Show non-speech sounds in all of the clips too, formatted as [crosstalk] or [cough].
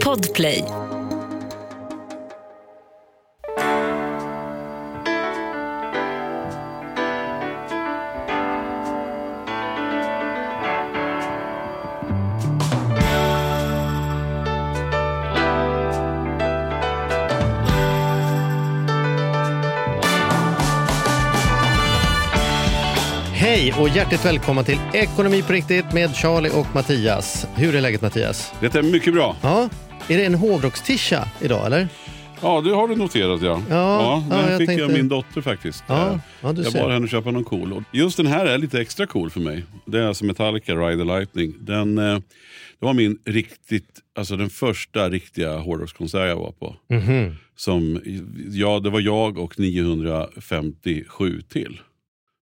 Podplay. Och hjärtligt välkomna till Ekonomi på riktigt med Charlie och Mattias. Hur är läget Mattias? Det är mycket bra. Ja, är det en hårdrockstisha idag eller? Ja, det har du noterat ja. Ja, den ja, jag fick tänkte- jag min dotter faktiskt. Ja, Eh, ja, du jag ser. bad henne köpa någon cool. Och Just den här är lite extra cool för mig. Det är alltså Metallica Ride the Lightning. Den, eh, det var min riktigt, alltså den första riktiga hårdrockskonsert jag var på. Mhm. Som, ja, det var jag och 957 till.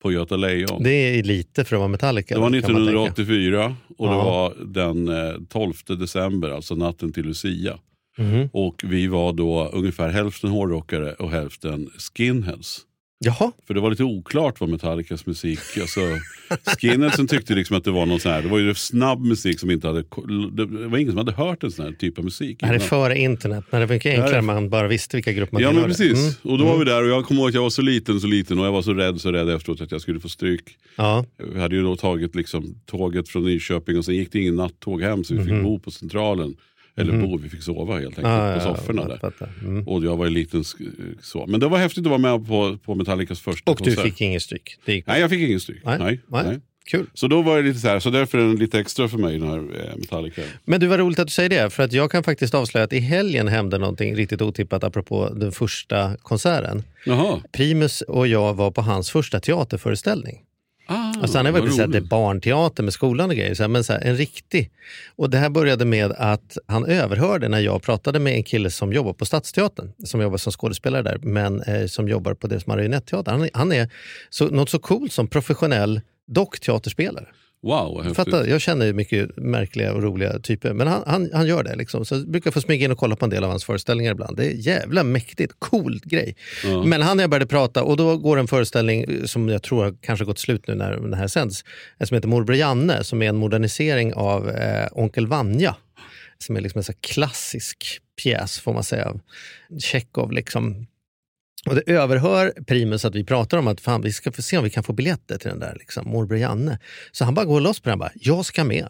På Göta Lejon. Det är lite för att vara Metallica. Det var kan man tänka. 1984 och det var den eh, 12 december, alltså natten till Lucia. Mhm. Och vi var då ungefär hälften hårdrockare och hälften skinheads. Jaha, För det var lite oklart vad Metallicas musik... Alltså, skinheadsen tyckte liksom att det var någon sån här, det var ju snabb musik som inte hade... Det var ingen som hade hört en sån här typ av musik. det här är före internet när det var mycket enklare man bara visste vilka grupper man Ja men tillhörde. precis. Mm. Och då var vi där och jag kommer ihåg att jag var så liten så liten och jag var så rädd så rädd efteråt att jag skulle få stryk. Ja, Vi hade ju då tagit liksom tåget från Nyköping och sen gick det ingen nattåg hem så vi fick bo på Centralen. Eller bo, vi fick sova helt enkelt ja, på sofforna där. fattar. Mm. Och jag var liten så. Men det var häftigt att vara med på, på Metallicas första Och du konsert. fick ingen stryk. Det gick Nej, jag fick ingen stryk. Nej, Nej. nej. Nej. Kul. Så då var det lite så här, så därför är den lite extra för mig den här eh, Metallica. Men du, var roligt att du säger det. För att jag kan faktiskt avslöja att i helgen hände någonting riktigt otippat apropå den första konserten. Jaha. Primus och jag var på hans första teaterföreställning. Ah, Alltså han har varit roligt. barnteater med skolan och grejer, men så här, en riktig. Och det här började med att han överhörde när jag pratade med en kille som jobbar på Stadsteatern, som jobbar som skådespelare där, men eh, som jobbar på deras marionetteater. Han, han är så, något så coolt som professionell dockteaterspelare. Wow, häftigt. Fattar, jag känner ju mycket märkliga och roliga typer, men han, han, han gör det. Liksom. Så jag brukar få smyga in och kolla på en del av hans föreställningar ibland. Det är jävla mäktigt, coolt grej. Men han och jag började prata och då går en föreställning som jag tror har kanske gått slut nu när den här sänds, som heter Morbror Janne, som är en modernisering av eh, Onkel Vanja. Som är liksom en så klassisk pjäs får man säga, av Tjechov. Liksom. Och det överhör Primus att vi pratar om att fan, vi ska få se om vi kan få biljetter till den där liksom, Morbror Janne. Så han bara går loss på den. Bara, jag ska med.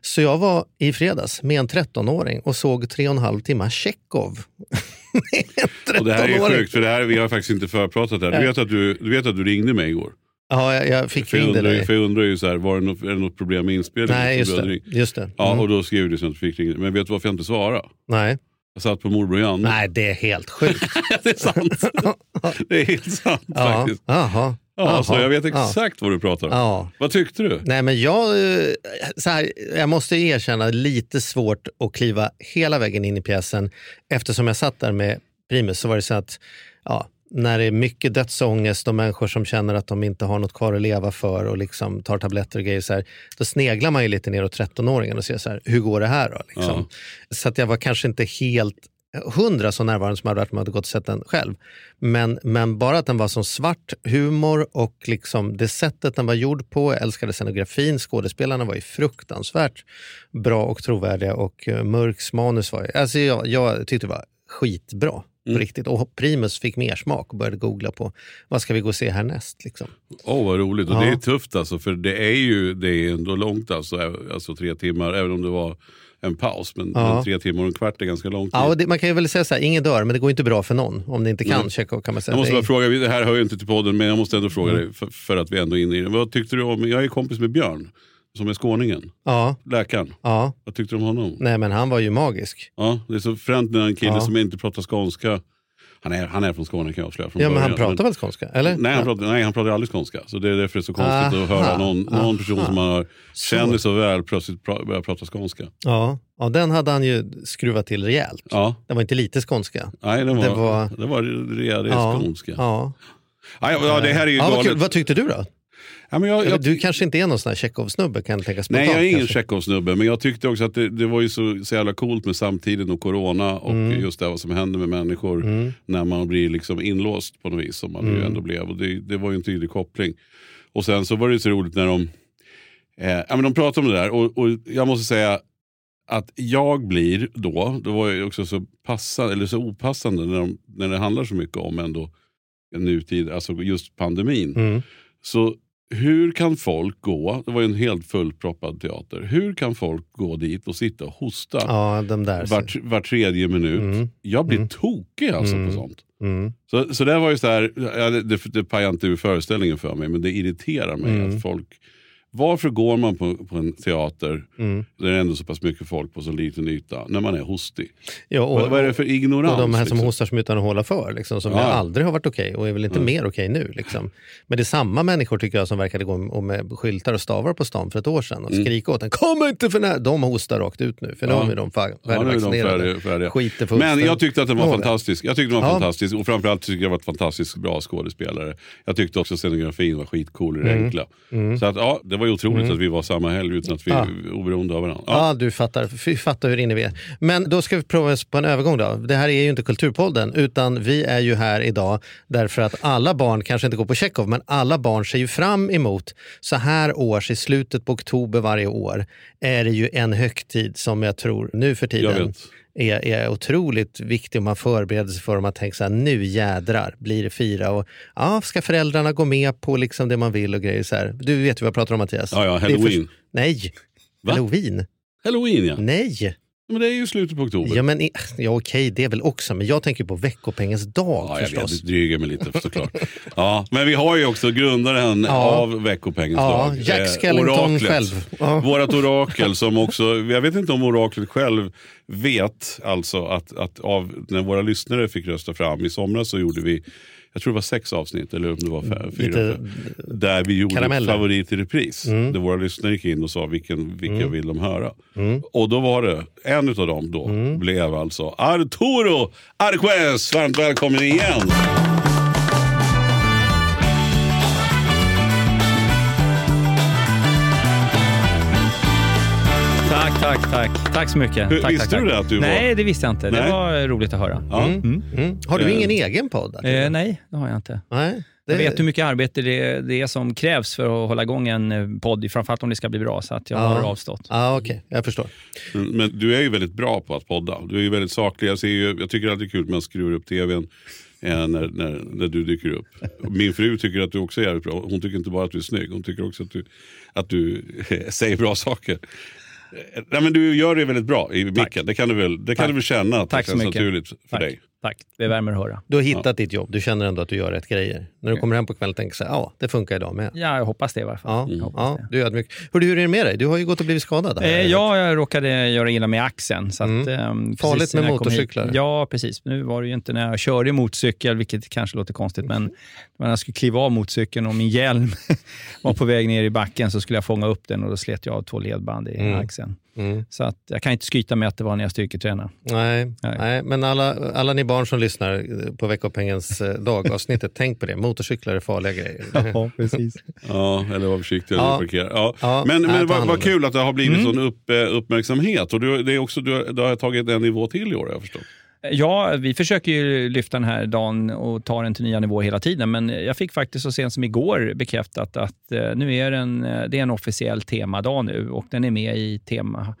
Så jag var i fredags med en 13-åring och såg tre och en halv timme Tjechov. [laughs] Och det här är ju 13-åring. sjukt, för det här, vi har faktiskt inte förpratat det här. Du vet, att du, du vet att du ringde mig igår? Ja, jag, jag fick För jag, undrar, dig. för jag undrar ju så här, var det något, är det något problem med inspelningen? Nej, just det. Just det. Ja, Mm. och då skrev du så att du fick ringa. Men vet du varför jag inte svarade? Nej. Jag satt på morbror Janne. Nej, det är helt sjukt. [laughs] det är sant. [laughs] det är helt sant ja. faktiskt. Jaha. Ja, så jag vet Ja. exakt vad du pratar om. Ja. Vad tyckte du? Nej, men jag, eh, så här, jag måste erkänna lite svårt att kliva hela vägen in i pjäsen. Eftersom jag satt där med Primus så var det så att ja, när det är mycket dödsångest och människor som känner att de inte har något kvar att leva för och liksom tar tabletter och grejer, så här, då sneglar man ju lite ner åt 13-åringen och ser så här, hur går det här då? Liksom. Så att jag var kanske inte helt hundra så närvarande som jag hade varit om jag hade gått och sett den själv. Men, men bara att den var som svart humor och liksom det sättet den var gjord på. Jag älskade scenografin. Skådespelarna var ju fruktansvärt bra och trovärdiga och uh, Mörks manus var ju, alltså jag, jag tyckte det var skitbra. På riktigt. Och Primus fick mer smak och började googla på vad ska vi gå och se härnäst. Liksom. Åh vad roligt. Och Ja. det är tufft alltså. För det är ju det är ändå långt alltså. Alltså tre timmar. Även om det var en paus. Men, Ja. men tre timmar och en kvart är ganska långt. Ja, det, man kan ju väl säga så här, ingen dör, men det går inte bra för någon om det inte kan Nej. Tjechov kan man säga. Jag måste bara fråga, det här hör ju inte till podden men jag måste ändå fråga Mm. dig för, för att vi ändå är inne i det. Vad tyckte du om, jag är kompis med Björn som är skåningen, ja, läkaren. ja. Vad tyckte du om honom? Nej, men han var ju magisk. Ja, det är så fränt när en kille Ja. som inte pratar skånska, han är, han är från Skåne kan jag avslöja från Ja, men han pratar väl skånska? Eller? Nej han, pratar, nej, han pratar aldrig skånska. Så det är därför det är så konstigt att Aha, höra någon, någon person som man har, känner så väl plötsligt pra, börja prata skånska. Ja, ja, den hade han ju skruvat till rejält. Ja, Det var inte lite skånska. nej, det var, Det var- det var rejäl Ja, skånska. ja. Ja, ja, det här är ju Ja, vad, galet. kul. vad tyckte du då? Ja, men jag, Eller, jag, du kanske inte är någon sån här Tjechov-snubbe kan jag tänka spontant. Nej, jag är ingen. Tjechov-snubbe, men jag tyckte också att det, det var ju så, så jävla coolt med samtiden och corona och Mm. just det vad som händer med människor när man blir liksom inlåst på något vis, som man Mm. ju ändå blev. Och det, det var ju en tydlig koppling. Och sen så var det så roligt när de, eh, ja, men de pratade om det där och, och jag måste säga, att jag blir då, det var ju också så, passande, eller så opassande när, de, när det handlar så mycket om ändå nutid, alltså just pandemin. Mm. Så hur kan folk gå, det var ju en helt fullproppad teater, hur kan folk gå dit och sitta och hosta Ja, var, var tredje minut? Mm. Jag blir Mm. tokig alltså Mm. på sånt. Mm. Så, så det var ju så här, det, det, det pajar inte ur föreställningen för mig, men det irriterar mig Mm. att folk... Varför går man på, på en teater Mm. där det är ändå så pass mycket folk på så liten yta när man är hostig? Ja, och, vad, vad är det för ignorans? och de här som liksom? hostar som utan att hålla för, liksom, som Ja. aldrig har varit okej och är väl inte Mm. mer okej nu. Liksom. Men det är samma människor tycker jag som verkade gå och med skyltar och stavar på stan för ett år sedan och Mm. skrika åt en Kom inte för nära! De hostar rakt ut nu för Ja. nu är de Ja, färdigvaccinerade. färdiga, färdiga. Skiter Men jag tyckte att den var Ja, fantastisk. Jag tyckte den var Ja. fantastisk och framförallt tyckte jag det var ett fantastiskt bra skådespelare. Jag tyckte också scenografin var skitcool i det Mm. enkla. Mm. Så att, ja, det var ju otroligt Mm. att vi var samma helg utan att vi Ja. är oberoende av varandra. Ja, Ja. du fattar. Fy, fattar hur inne vi är. Men då ska vi prova oss på en övergång då. Det här är ju inte Kulturpodden, utan vi är ju här idag därför att alla barn, kanske inte går på Chekhov, men alla barn ser ju fram emot så här års, i slutet på oktober varje år, är det ju en högtid som jag tror nu för tiden. Är, är otroligt viktig om man förbereder sig för om man tänker så här, nu jädrar blir det fira och ja, ska föräldrarna gå med på liksom det man vill och grejer så här. Du vet ju vad jag pratar om Mattias. Ja, ja, halloween. först- Nej, Va? halloween. Halloween ja. Nej. Men det är ju slutet på oktober. Ja, men, ja okej, det är väl också, men jag tänker på veckopengens dag Ja, jag förstås. vet, du dryger mig lite såklart. ja, men vi har ju också grundaren Ja. av veckopengens Ja, dag. Jack eh, Skellington oraklet. själv. Ja. Vårat orakel som också, jag vet inte om oraklet själv vet alltså att, att av, när våra lyssnare fick rösta fram i somras så gjorde vi jag tror det var sex avsnitt, eller om det var fem, fyra. Där vi gjorde karameller. favorit i repris. Mm. Där våra lyssnare gick in och sa vilken, vilka Mm. vill de höra. Mm. Och då var det, en av dem då Mm. blev alltså Arturo Arquez. Varmt välkommen igen! Tack, tack, tack. Så mycket. Hur- tack, visste tack, du tack. det att du var- Nej, det visste jag inte. Nej. Det var roligt att höra. Ja. Mm. Mm. Har du Eh. ingen egen podd? Eh, nej, det har jag inte. Nej. Jag vet hur mycket arbete det, det är som krävs för att hålla igång en eh, podd, framförallt om det ska bli bra, så att jag Ja. har avstått. Ja, okej, jag förstår. Mm, Men du är ju väldigt bra på att podda. Du är ju väldigt saklig. Jag, ser ju, jag tycker alltid det är kul när man skruvar upp tvn eh, när, när, när du dyker upp. Min fru tycker att du också är jävligt bra. Hon tycker inte bara att du är snygg, hon tycker också att du, att du [laughs] säger bra saker. Nej, men du gör det väldigt bra i micken. Det kan du väl, det kan Tack. du väl känna att Tack det känns mycket. naturligt för Tack. dig. Tack, det värmer att höra. Du har hittat ditt jobb, du känner ändå att du gör rätt grejer. När du kommer hem på kvällen tänker du ja, det funkar idag med. Ja, jag hoppas det i varje fall. Ja, hoppas ja, det. du är ödmjuk. Hur, hur är det med dig? Du har ju gått och blivit skadad. här. Eh, ja, jag råkade göra illa med axeln. Så att, Mm. ehm, Farligt med hit- motorcyklar. Ja, precis. Nu var det ju inte när jag körde motorcykel, vilket kanske låter konstigt, men när jag skulle kliva av motorcykeln och min hjälm [laughs] var på väg ner i backen så skulle jag fånga upp den och då slet jag av två ledband i Mm. axeln. Mm. Så att jag kan inte skryta med att det var när jag styrketränade. Nej, Nej. nej. men alla, alla ni barn som lyssnar på veckopengens eh, dagavsnittet, [laughs] tänk på det. Motorcyklar är farliga grejer. Ja, precis. [laughs] Ja, eller var försiktig när Ja. du parkerar. Ja. Ja, men nej, men vad, vad kul att det har blivit Mm. sån upp, eh, uppmärksamhet. Och du, det är också, du, du har tagit en nivå till i år jag förstått. Ja, vi försöker ju lyfta den här dagen och ta den till nya nivåer hela tiden, men jag fick faktiskt så sent som igår bekräftat att eh, nu är den, eh, det är en officiell temadag nu och den är med i tema,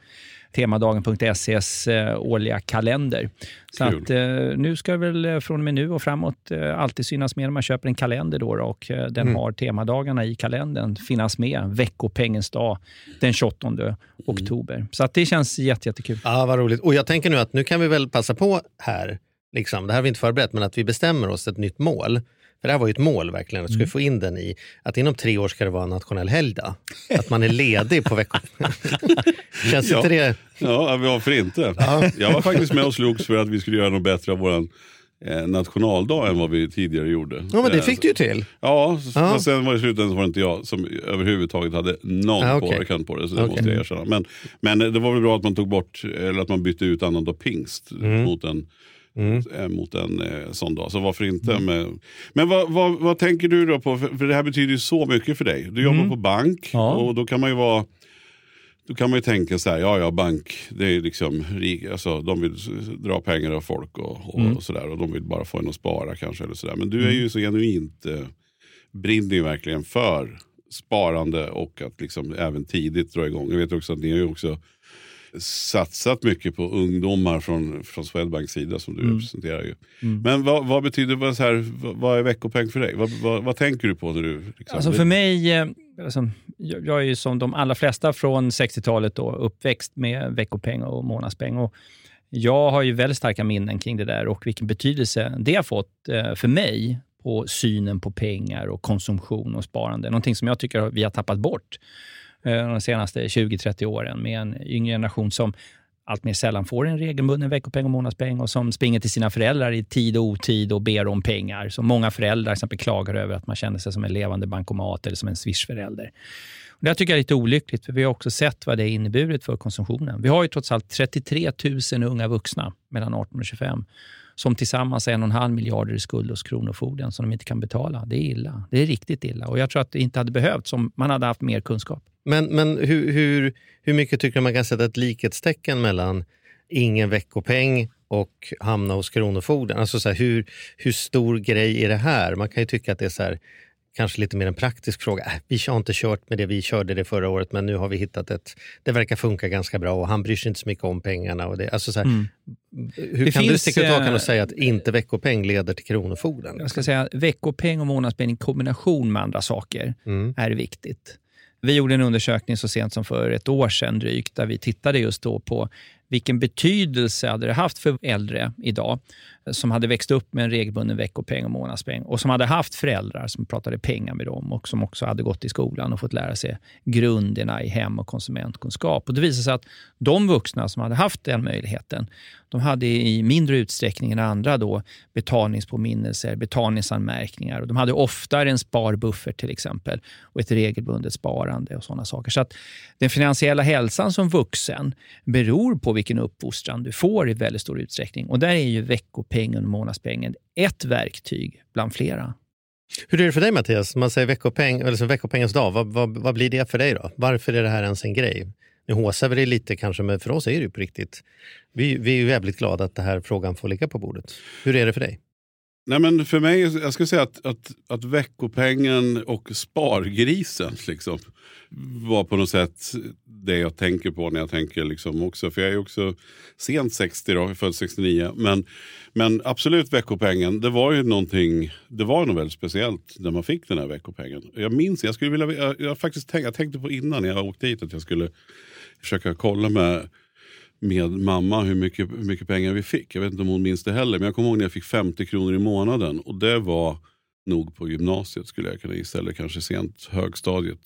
temadagen.ses eh, årliga kalender. Så att, eh, nu ska väl eh, från och med nu och framåt alltid synas med när man köper en kalender då, och den Mm. har temadagarna i kalendern finnas med veckopengens dag den 28 oktober. Så att det känns jätte, jättekul. Ja, vad roligt. Och jag tänker nu att nu kan vi väl passa på här, liksom, det här har vi inte förberett, men att vi bestämmer oss ett nytt mål. För det här var ju ett mål verkligen, att Mm. ska få in den i att inom tre år ska det vara en nationell helgdag. Att man är ledig på veckor. [laughs] Känns Ja. inte det? Ja, varför inte? Ja. Jag var faktiskt med och slogs för att vi skulle göra något bättre av vår eh, nationaldag än vad vi tidigare gjorde. Ja, men det Eh, fick du ju till. Ja, Ja. fast sen var det i slutändan så var det inte jag som överhuvudtaget hade någon Ah, okej. påverkan på det. Så det Okej. måste jag erkänna. Men, men det var väl bra att man tog bort, eller att man bytte ut annandag pingst Mm. mot en, Mm. eh, mot en eh, sån dag. Så varför inte? Med, men vad, vad, vad tänker du då på? För, för det här betyder ju så mycket för dig. Du jobbar Mm. på bank Ja. och då kan man ju vara då kan man ju tänka så här, ja ja bank, det är liksom rik, alltså, de vill dra pengar av folk och, och, Mm. och sådär. Och de vill bara få en att spara kanske. Eller så där. Men du är ju så genuint, eh, brinner ju verkligen för sparande och att liksom även tidigt dra igång. Jag vet också att ni har ju också satsat mycket på ungdomar från, från Swedbanks sida som du Mm. representerar. Ju. Mm. Men vad, vad betyder vad, så här, vad, är veckopeng för dig? Vad, vad, vad tänker du på när du... Liksom, Alltså för mig, eh, alltså, jag är ju som de allra flesta från 60-talet då, uppväxt med veckopeng och månadspeng. Och jag har ju väldigt starka minnen kring det där och vilken betydelse det har fått eh, för mig på synen på pengar och konsumtion och sparande. Någonting som jag tycker vi har tappat bort Eh, de senaste 20-30 åren med en yngre generation som allt mer sällan får en regelbunden veckopeng och månadspeng och som springer till sina föräldrar i tid och otid och ber om pengar. Så många föräldrar till exempel klagar över att man känner sig som en levande bankomat eller som en swishförälder. Och det här tycker jag är lite olyckligt, för vi har också sett vad det inneburit för konsumtionen. Vi har ju trots allt 33 000 unga vuxna mellan 18 och 25 som tillsammans har en och en halv miljarder i skuld hos Kronofogden som de inte kan betala. Det är illa. Det är riktigt illa. Och jag tror att det inte hade behövts om man hade haft mer kunskap. Men, men hur, hur, hur mycket tycker du man kan sätta ett likhetstecken mellan ingen veckopeng och hamna hos Kronofogden? Alltså så här, hur, hur stor grej är det här? Man kan ju tycka att det är så här, kanske lite mer en praktisk fråga. Äh, vi har inte kört med det, vi körde det förra året men nu har vi hittat ett, det verkar funka ganska bra och han bryr sig inte så mycket om pengarna. Och det, alltså så här, Mm. Hur Det kan du finns, sticka ut hakan eh, och säga att inte veckopeng leder till Kronofogden? Jag ska säga veckopeng och månadspeng i kombination med andra saker Mm. är viktigt. Vi gjorde en undersökning så sent som för ett år sedan drygt, där vi tittade just då på vilken betydelse hade det haft för äldre idag som hade växt upp med en regelbunden veckopeng och månadspeng och som hade haft föräldrar som pratade pengar med dem och som också hade gått i skolan och fått lära sig grunderna i hem och konsumentkunskap. Och det visade sig att de vuxna som hade haft den möjligheten, de hade i mindre utsträckning än andra då betalningspåminnelser, betalningsanmärkningar och de hade oftare en sparbuffert till exempel och ett regelbundet sparande och sådana saker. Så att den finansiella hälsan som vuxen beror på vilken uppfostran du får i väldigt stor utsträckning. Och där är ju veckopeng veckopengen och månadspengen ett verktyg bland flera. Hur är det för dig Mattias? Man säger veckopeng, eller så veckopengens dag. Vad, vad, vad blir det för dig då? Varför är det här ens en grej? Nu håsar vi det lite kanske, men för oss är det ju på riktigt. Vi, vi är ju jävligt glada att den här frågan får ligga på bordet. Hur är det för dig? Nej, men för mig, jag skulle säga att, att, att veckopengen och spargrisen liksom, var på något sätt det jag tänker på när jag tänker liksom också. För jag är också sent 60 då, jag är född 69. Men, men absolut veckopengen, det var ju någonting, det var nog väldigt speciellt när man fick den här veckopengen. Jag minns, jag skulle vilja, jag, jag, faktiskt tänk, jag tänkte på innan jag åkte hit att jag skulle försöka kolla med med mamma hur mycket, hur mycket pengar vi fick. Jag vet inte om hon minns det heller. Men jag kommer ihåg när jag fick 50 kronor i månaden. Och det var nog på gymnasiet skulle jag kunna gissa. Eller kanske sent högstadiet.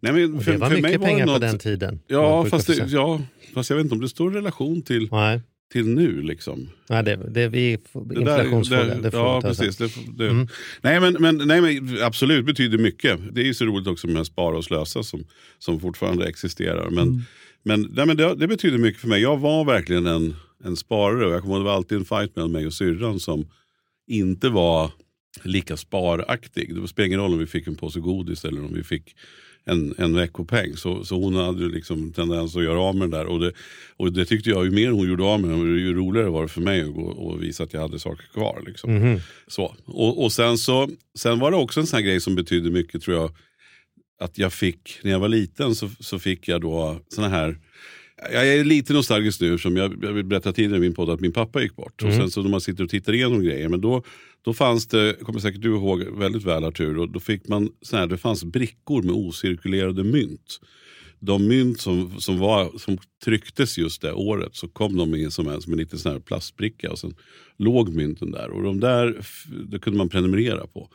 Nej, men Och för, det var för mig mycket var det pengar något, på den tiden. Ja fast, det, ja, fast jag vet inte om det står i relation till, Nej, till nu. Liksom. nej det, det, vi, Det inflationsfråga. där- det får ja, precis. Det, det, Mm. nej, men, men, nej, men absolut betyder mycket. Det är ju så roligt också med spara och slösa som, som fortfarande existerar. Men, Mm. Men, nej, men det, det betyder mycket för mig. Jag var verkligen en, en sparare och jag kommer ihåg det var alltid en fight mellan mig och syrran som inte var lika sparaktig. Det spelade ingen roll om vi fick en påse godis eller om vi fick en, en veckopeng. Så, så hon hade liksom tendens att göra av med det där. Och det, och det tyckte jag, ju mer hon gjorde av med det, ju roligare var det för mig att gå och visa att jag hade saker kvar. Liksom. Mhm. Så. Och, och sen, så, sen var det också en sån här grej som betydde mycket tror jag. Att jag fick, när jag var liten så, så fick jag då såna här jag är lite nostalgisk nu, som jag, jag vill berätta tidigare i min podd att min pappa gick bort. Och sen så när man sitter och tittar igenom grejer, men då, då fanns det, kommer säkert du ihåg väldigt väl Artur, och då fick man sån här, det fanns brickor med ocirkulerade mynt. De mynt som, som, var, som trycktes just det året så kom de in som en, som en liten sån här plastbricka och sen låg mynten där. Och de där det kunde man prenumerera på.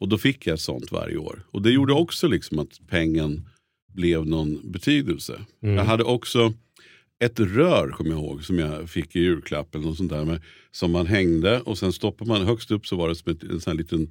Och då fick jag ett sånt varje år. Och det gjorde också liksom att pengen blev någon betydelse. Jag hade också ett rör, kommer jag ihåg, som jag fick i julklapp eller något sånt där. Med, som man hängde och sen stoppade man, högst upp så var det som ett, en sån här liten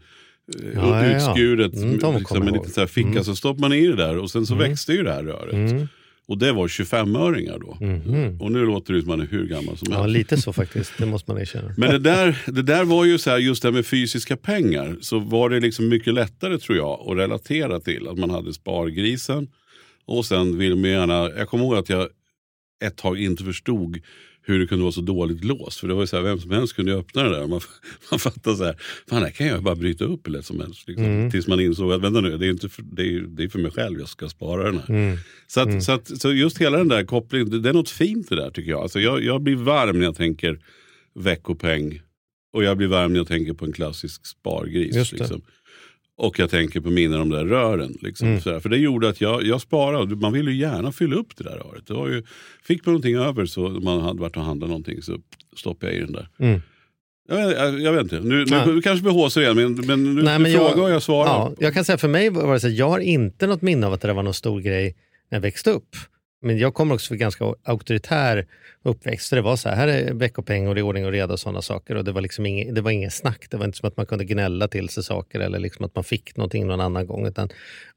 eh, Ja, ja, ja. utskuret, Mm, liksom, en liten så här ficka. Så stoppade man i det där och sen så växte ju det här röret. Mm. Och det var 25-öringar då. Mhm. Och nu låter det som man är hur gammal som Ja, helst. lite så [laughs] faktiskt. Det måste man erkänna. Men det där, det där var ju så här, just det här med fysiska pengar, så var det liksom mycket lättare tror jag att relatera till att man hade spargrisen. Och sen vill man gärna, jag kommer ihåg att jag ett tag inte förstod hur det kunde vara så dåligt låst. För det var ju så här, vem som helst kunde öppna det där. Man, [laughs] man fattade så här, fan här kan jag bara bryta upp hur lätt som helst. Liksom. Mm. Tills man insåg att vänta nu, det är, inte för, det, är, det är för mig själv jag ska spara den här. Mm. Så, att, så, att, så just hela den där kopplingen, det, är något fint det där tycker jag. Alltså jag. Jag blir varm när jag tänker veckopeng. Och jag blir varm när jag tänker på en klassisk spargris. Liksom. Och jag tänker på minnen om de där rören. Liksom, Mm. sådär. För det gjorde att jag, jag sparade. Man ville ju gärna fylla upp det där röret. Det var ju, fick man någonting över så man hade varit och handlat någonting så stoppade jag i den där. Mm. Jag, jag, jag vet inte, nu, Nej. nu kanske blir HC igen men, men nu Nej, men jag- frågar och jag svarar. Ja, jag kan säga för mig var det så jag har inte något minne av att det var någon stor grej när jag växte upp. Men jag kommer också från ganska auktoritär uppväxt. Så det var så här, här är veckopeng och det är ordning och reda och sådana saker. Och det var liksom inget, det var inget snack. Det var inte som att man kunde gnälla till sig saker eller liksom att man fick någonting någon annan gång. Utan,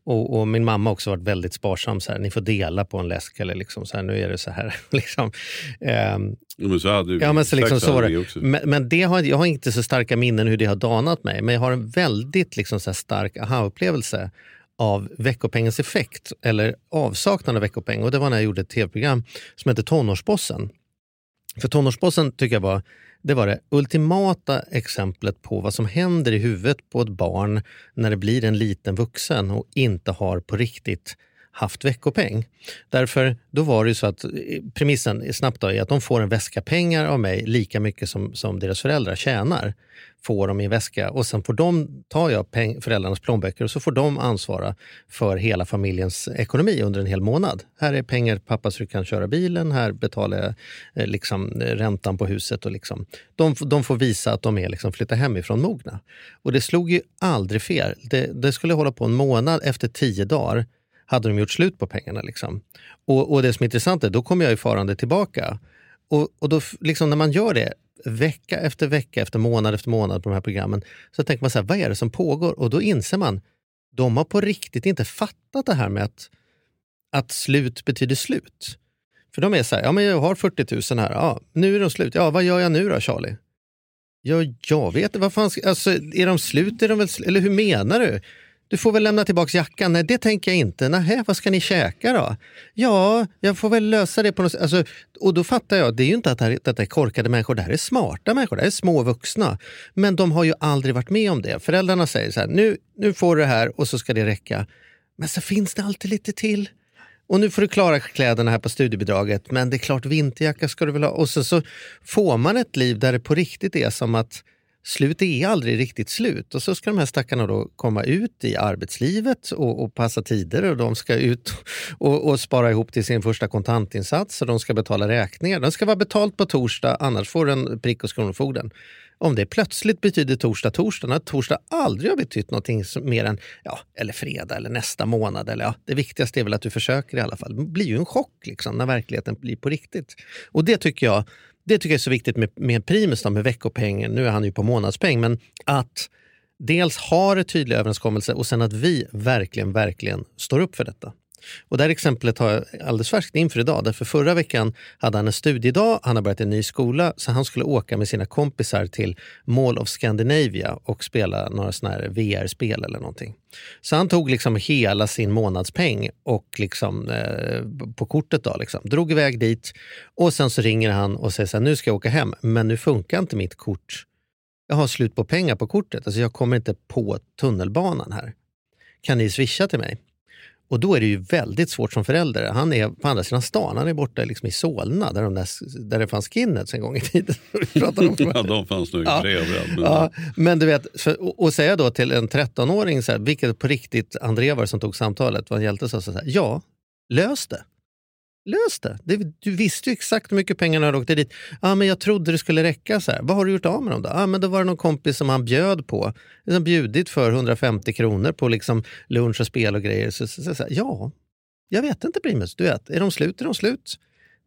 och, och min mamma har också varit väldigt sparsam. Så här, ni får dela på en läsk eller liksom så här, nu är det så här. [laughs] liksom. Ja, men så hade, Ja, men så liksom så var det. också. Men, men det har, jag har inte så starka minnen hur det har danat mig, men jag har en väldigt liksom så stark aha-upplevelse av veckopengens effekt, eller avsaknad av veckopeng. Och det var när jag gjorde ett tv-program som hette Tonårsbossen. För Tonårsbossen tycker jag var det, var det ultimata exemplet på vad som händer i huvudet på ett barn när det blir en liten vuxen och inte har på riktigt haft veckopeng. Därför då var det så att eh, premissen snabbt då är att de får en väska pengar av mig lika mycket som, som deras föräldrar tjänar. Får de i en väska och sen får de, tar jag peng, föräldrarnas plånböcker och så får de ansvara för hela familjens ekonomi under en hel månad. Här är pengar pappa så du kan köra bilen, här betalar jag eh, liksom, räntan på huset. Och liksom. de, de får visa att de är liksom, flytta hemifrån mogna. Och det slog ju aldrig fel. Det, det skulle hålla på en månad efter tio dagar hade de gjort slut på pengarna. Liksom. Och, och det som är intressant är, då kommer jag ju farande tillbaka. Och, och då, liksom, när man gör det vecka efter vecka, efter månad efter månad på de här programmen, så tänker man så här, vad är det som pågår? Och då inser man, de har på riktigt inte fattat det här med att, att slut betyder slut. För de är så här, ja men jag har 40 000 här, ja, nu är de slut. Ja, vad gör jag nu då Charlie? Ja, jag vet inte, vad fan, ska- alltså, är de slut? Är de väl, sl- eller hur menar du? Du får väl lämna tillbaka jackan? Nej, det tänker jag inte. Nej, vad ska ni käka då? Ja, jag får väl lösa det på något sätt. Alltså, och då fattar jag, det är ju inte att det här, detta är korkade människor, det här är smarta människor, det här är små vuxna. Men de har ju aldrig varit med om det. Föräldrarna säger så här, nu, nu får du det här och så ska det räcka. Men så finns det alltid lite till. Och nu får du klara kläderna här på studiebidraget, men det är klart vinterjacka ska du väl ha. Och så, så får man ett liv där det på riktigt är som att slut är aldrig riktigt slut. Och så ska de här stackarna då komma ut i arbetslivet och, och passa tider och de ska ut och, och spara ihop till sin första kontantinsats och de ska betala räkningar. De ska vara betalt på torsdag, annars får den prick hos Kronofogden. Om det plötsligt betyder torsdag, torsdag, när torsdag aldrig har betytt någonting mer än ja, eller fredag eller nästa månad. Eller, ja, det viktigaste är väl att du försöker i alla fall. Det blir ju en chock liksom, när verkligheten blir på riktigt. Och det tycker jag det tycker jag är så viktigt med, med Primus, då, med veckopengen. Nu är han ju på månadspeng, men att dels ha en tydlig överenskommelse och sen att vi verkligen, verkligen står upp för detta. Och det här exemplet har jag alldeles färskt inför idag. Därför förra veckan hade han en studiedag, han har börjat en ny skola, så han skulle åka med sina kompisar till Mall of Scandinavia och spela några såna här VR-spel eller någonting. Så han tog liksom hela sin månadspeng och liksom, eh, på kortet då, liksom, drog iväg dit och sen så ringer han och säger så här, nu ska jag åka hem, men nu funkar inte mitt kort. Jag har slut på pengar på kortet, alltså jag kommer inte på tunnelbanan här. Kan ni swisha till mig? Och då är det ju väldigt svårt som förälder. Han är på andra sidan stan, han är borta liksom i Solna där, de där, där det fanns skinheads en gång i tiden. [laughs] Om [laughs] Ja, de fanns nog Ja. inte överallt. Men, Ja, men du vet, för, och, och säga då till en 13-åring, så här, vilket på riktigt André var som tog samtalet, var en hjälte så här, ja, lös det. Lös det. det. Du visste ju exakt hur mycket pengar du hade åkt dit. Ah, men jag trodde det skulle räcka. så här. Vad har du gjort av med dem då? Ah, men då var det någon kompis som han bjöd på. Liksom bjudit för 150 kronor på liksom lunch och spel och grejer. Så, så, så, så, här, ja, jag vet inte Primus. Du vet, är de slut är de slut.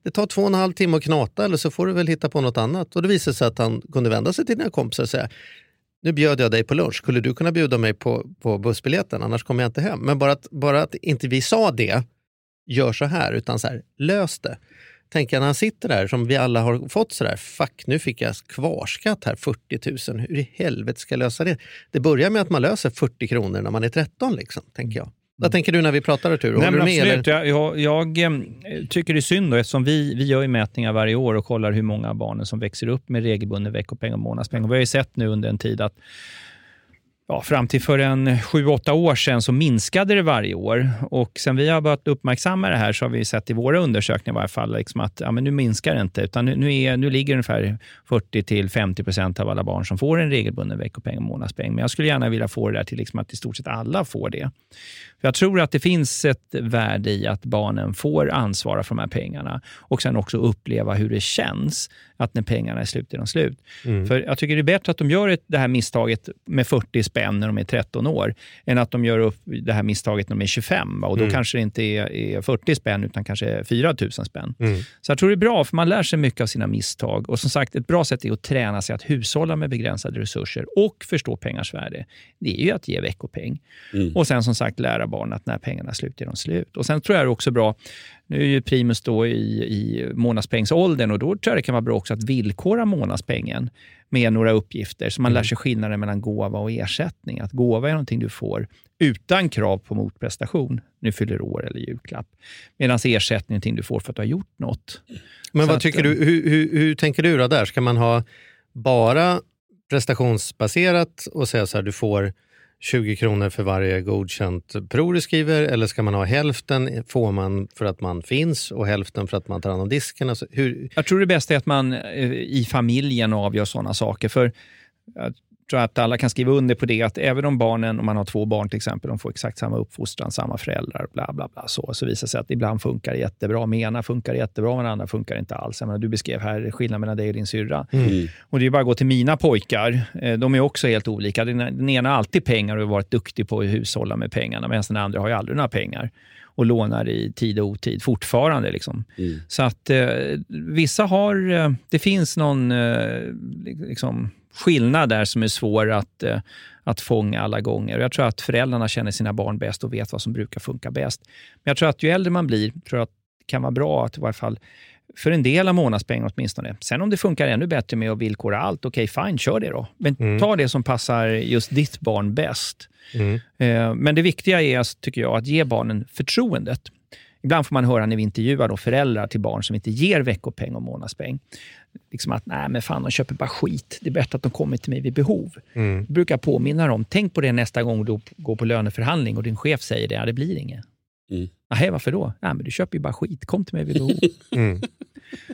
Det tar två och en halv timme att knata eller så får du väl hitta på något annat. Och det visade sig att han kunde vända sig till dina kompisar och säga nu bjöd jag dig på lunch, skulle du kunna bjuda mig på, på bussbiljetten? Annars kommer jag inte hem. Men bara att, bara att inte vi sa det, gör så här, utan så här, lös det. Tänk när han sitter där, som vi alla har fått så där, fuck nu fick jag kvarskatt här, 40 000, hur i helvete ska jag lösa det? Det börjar med att man löser 40 kronor när man är 13, liksom, tänker jag. Vad tänker du när vi pratar Arturo? Nej, men med? absolut. Eller? Jag, jag, jag eh, tycker det är synd då, eftersom vi, vi gör mätningar varje år och kollar hur många barnen som växer upp med regelbunden veckopeng och månadspeng. Och vi har ju sett nu under en tid att ja, fram till för en sju, åtta år sedan så minskade det varje år. Och sen vi har börjat uppmärksamma det här så har vi sett i våra undersökningar i varje fall liksom att ja, men nu minskar det inte. Utan nu, nu, är, nu ligger ungefär 40-50 procent av alla barn som får en regelbunden veckopeng och månadspeng. Men jag skulle gärna vilja få det där till liksom att i stort sett alla får det. För jag tror att det finns ett värde i att barnen får ansvara för de här pengarna och sen också uppleva hur det känns att när pengarna är slut är de slut. För jag tycker det är bättre att de gör det här misstaget med 40 spänn när de är 13 år, än att de gör upp det här misstaget när de är 25. Va? Och då kanske det inte är, är 40 spänn, utan kanske 4 000 spänn. Så jag tror det är bra, för man lär sig mycket av sina misstag. Och som sagt, ett bra sätt är att träna sig att hushålla med begränsade resurser och förstå pengars värde. Det är ju att ge veckopeng. Och sen som sagt lära barn att när pengarna är slut är de slut. Och sen tror jag det är också bra, nu är ju Primus då i, i månadspengsåldern och då tror jag det kan vara bra också att villkora månadspengen med några uppgifter så man lär sig skillnaden mellan gåva och ersättning. Att gåva är någonting du får utan krav på motprestation. Nu fyller år eller julklapp. Medan ersättning är någonting du får för att du har gjort något. Men Så vad att, tycker eh, du, hur, hur, hur tänker du då där? Ska man ha bara prestationsbaserat och säga så här, du får 20 kronor för varje godkänt prov du skriver eller ska man ha hälften får man för att man finns och hälften för att man tar hand om disken? Alltså, hur, Jag tror det bästa är att man eh, i familjen avgör sådana saker. För jag tror att alla kan skriva under på det, att även om barnen, om man har två barn till exempel, de får exakt samma uppfostran, samma föräldrar, bla bla bla, så, så visar det sig att ibland funkar det jättebra. Med ena funkar det jättebra, med den andra funkar det inte alls. Jag menar, du beskrev här skillnaden mellan dig och din syrra. Och det är bara att gå till mina pojkar. Eh, De är också helt olika. Den, den ena har alltid pengar och har varit duktig på att hushålla med pengarna, medan den andra har ju aldrig några pengar och lånar i tid och otid fortfarande. Liksom. Så att eh, vissa har... Eh, det finns någon eh, liksom, skillnad där som är svår att, eh, att fånga alla gånger. Jag tror att föräldrarna känner sina barn bäst och vet vad som brukar funka bäst. Men jag tror att ju äldre man blir, tror jag att det kan vara bra att i varje fall för en del av månadspengen åtminstone. Sen om det funkar ännu bättre med att villkora allt, okej fine, kör det då. Men ta det som passar just ditt barn bäst. Eh, Men det viktiga är, tycker jag, att ge barnen förtroendet. Ibland får man höra när vi intervjuar då föräldrar till barn som inte ger veckopeng och månadspeng. Liksom att nej men fan, de köper bara skit. Det är bättre att de kommer till mig vid behov. Jag brukar påminna dem, tänk på det nästa gång du går på löneförhandling och din chef säger det, ja, det blir inget. Mm. Nej, varför då? Nej, men du köper ju bara skit. Kom till mig vid behov. [laughs]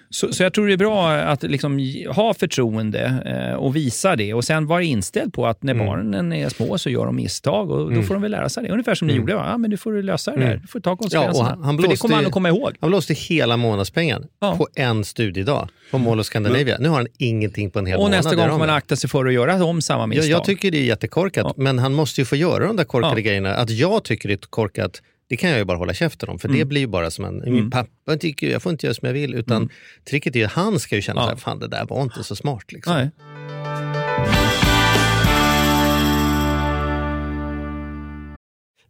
Så, så jag tror det är bra att liksom ha förtroende eh, och visa det. Och sen vara inställd på att när barnen är små så gör de misstag och då får de väl lära sig det. Ungefär som ni gjorde. Va? Ja, men du får lösa det där. Du får ta konsekvenserna. Ja, och han- han För det blåste kommer han att komma ihåg. han blåste hela månadspengen Ja. på en studiedag på Mall of Scandinavia. Nu har han ingenting på en hel Och månad. nästa det gång får han man akta sig för att göra om samma Ja, misstag. jag tycker det är jättekorkat, Ja. men han måste ju få göra de där korkade Ja. grejerna. Att jag tycker det är korkat, det kan jag ju bara hålla käften om. För Mm. det blir ju bara som en, min pappa tycker jag får inte göra som jag vill. Utan tricket är ju att han ska ju känna Ja. här, fan det där var inte så smart. Liksom. Nej.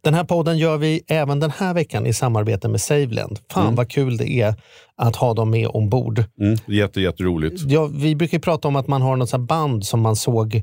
Den här podden gör vi även den här veckan i samarbete med Saveland. Fan vad kul det är att ha dem med ombord. Mm. Jätte, jätteroligt. Ja, vi brukar prata om att man har något band som man såg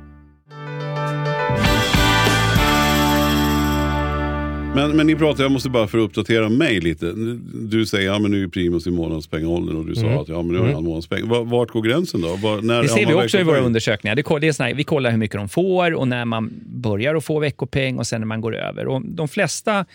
Men, men ni pratar, jag måste bara för att uppdatera mig lite. Du säger ja men nu är Primus i månadspengaåldern och du sa att ja men nu har han månadspeng. Va- Vart går gränsen då? Var, när Det ser vi också i våra undersökningar. Det, det är såna vi kollar hur mycket de får och när man börjar att få veckopeng och sen när man går över. Och de flesta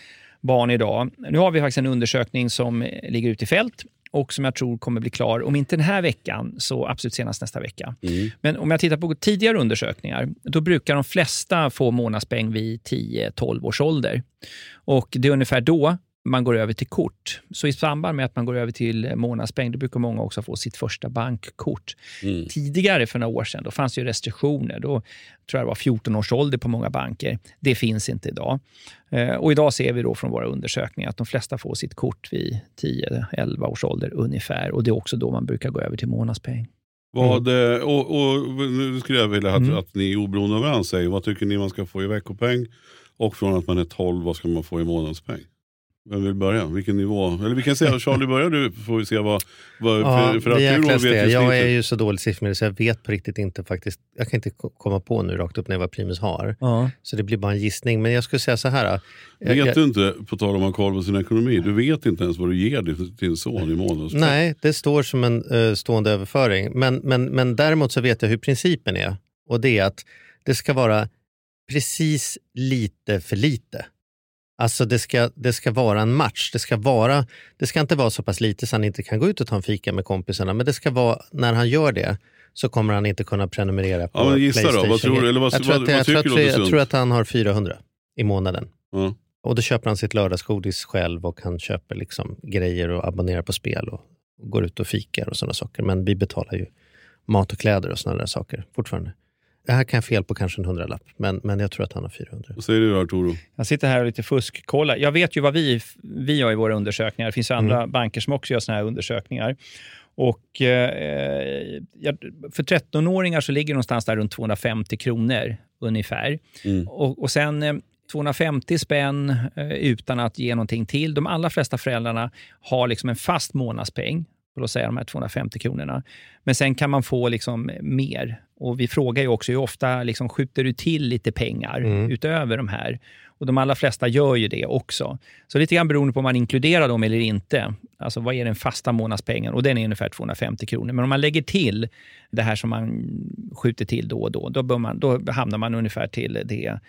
barn idag, nu har vi faktiskt en undersökning som ligger ute i fält och som jag tror kommer bli klar, om inte den här veckan, så absolut senast nästa vecka. Men om jag tittar på tidigare undersökningar, då brukar de flesta få månadspeng vid 10-12 års ålder. Och det är ungefär då man går över till kort. Så i samband med att man går över till månadspeng, då brukar många också få sitt första bankkort. Tidigare, för några år sedan, då fanns det ju restriktioner. Då tror jag det var 14 års ålder på många banker. Det finns inte idag. Eh, Och idag ser vi då från våra undersökningar att de flesta får sitt kort vid 10-11 års ålder ungefär. Och det är också då man brukar gå över till månadspeng. Vad, eh, och, och nu skulle jag vilja att, Mm. att ni oberoende av varandra säger, vad tycker ni man ska få i veckopeng? Och från att man är 12, vad ska man få i månadspeng? Vem vill börja? Vilken nivå? Eller vi kan säga, Charlie börjar du, får vi se vad... vad Ja, för, för att du vet det. Jag är ju så dålig siffermedel så jag vet på riktigt inte faktiskt. Jag kan inte ko- komma på nu rakt upp ner vad Primus har. Ja. Så det blir bara en gissning. Men jag skulle säga så här. Jag, Vet jag, du inte, på tal om att ha koll på sin ekonomi, du vet inte ens vad du ger din, din son i månadspeng. nej, det står som en eh, stående överföring. Men, men, men däremot så vet jag hur principen är. Och det är att det ska vara precis lite för lite. Alltså det ska, det ska vara en match. Det ska, vara, det ska inte vara så pass lite så han inte kan gå ut och ta en fika med kompisarna. Men det ska vara, när han gör det så kommer han inte kunna prenumerera på Ja, men gissa då. Playstation. Vad tror du? Eller vad- jag, tror vad- att, det- vad jag, tror, tycker att, du jag, tror att han har 400 i månaden. Ja. Och då köper han sitt lördagsgodis själv och han köper liksom grejer och abonnerar på spel och, och går ut och fikar och sådana saker. Men vi betalar ju mat och kläder och sådana där saker fortfarande. Det här kan jag fel på kanske en hundralapp, men, men jag tror att han har 400. Vad säger du Arturo? Jag sitter här och lite fuskkollar. Jag vet ju vad vi, vi gör i våra undersökningar. Det finns ju andra banker som också gör såna här undersökningar. Och, eh, för 13-åringar så ligger det någonstans där runt 250 kronor ungefär. Mm. Och, och sen eh, 250 spänn eh, utan att ge någonting till. De allra flesta föräldrarna har liksom en fast månadspeng på att säga de här 250 kronorna. Men sen kan man få liksom mer. Och Vi frågar ju också hur ofta liksom skjuter du till lite pengar Mm. utöver de här. Och De allra flesta gör ju det också. Så lite grann beroende på om man inkluderar dem eller inte. Alltså vad är den fasta månadspengen? Och den är ungefär 250 kronor. Men om man lägger till det här som man skjuter till då och då, då, man, då hamnar man ungefär till det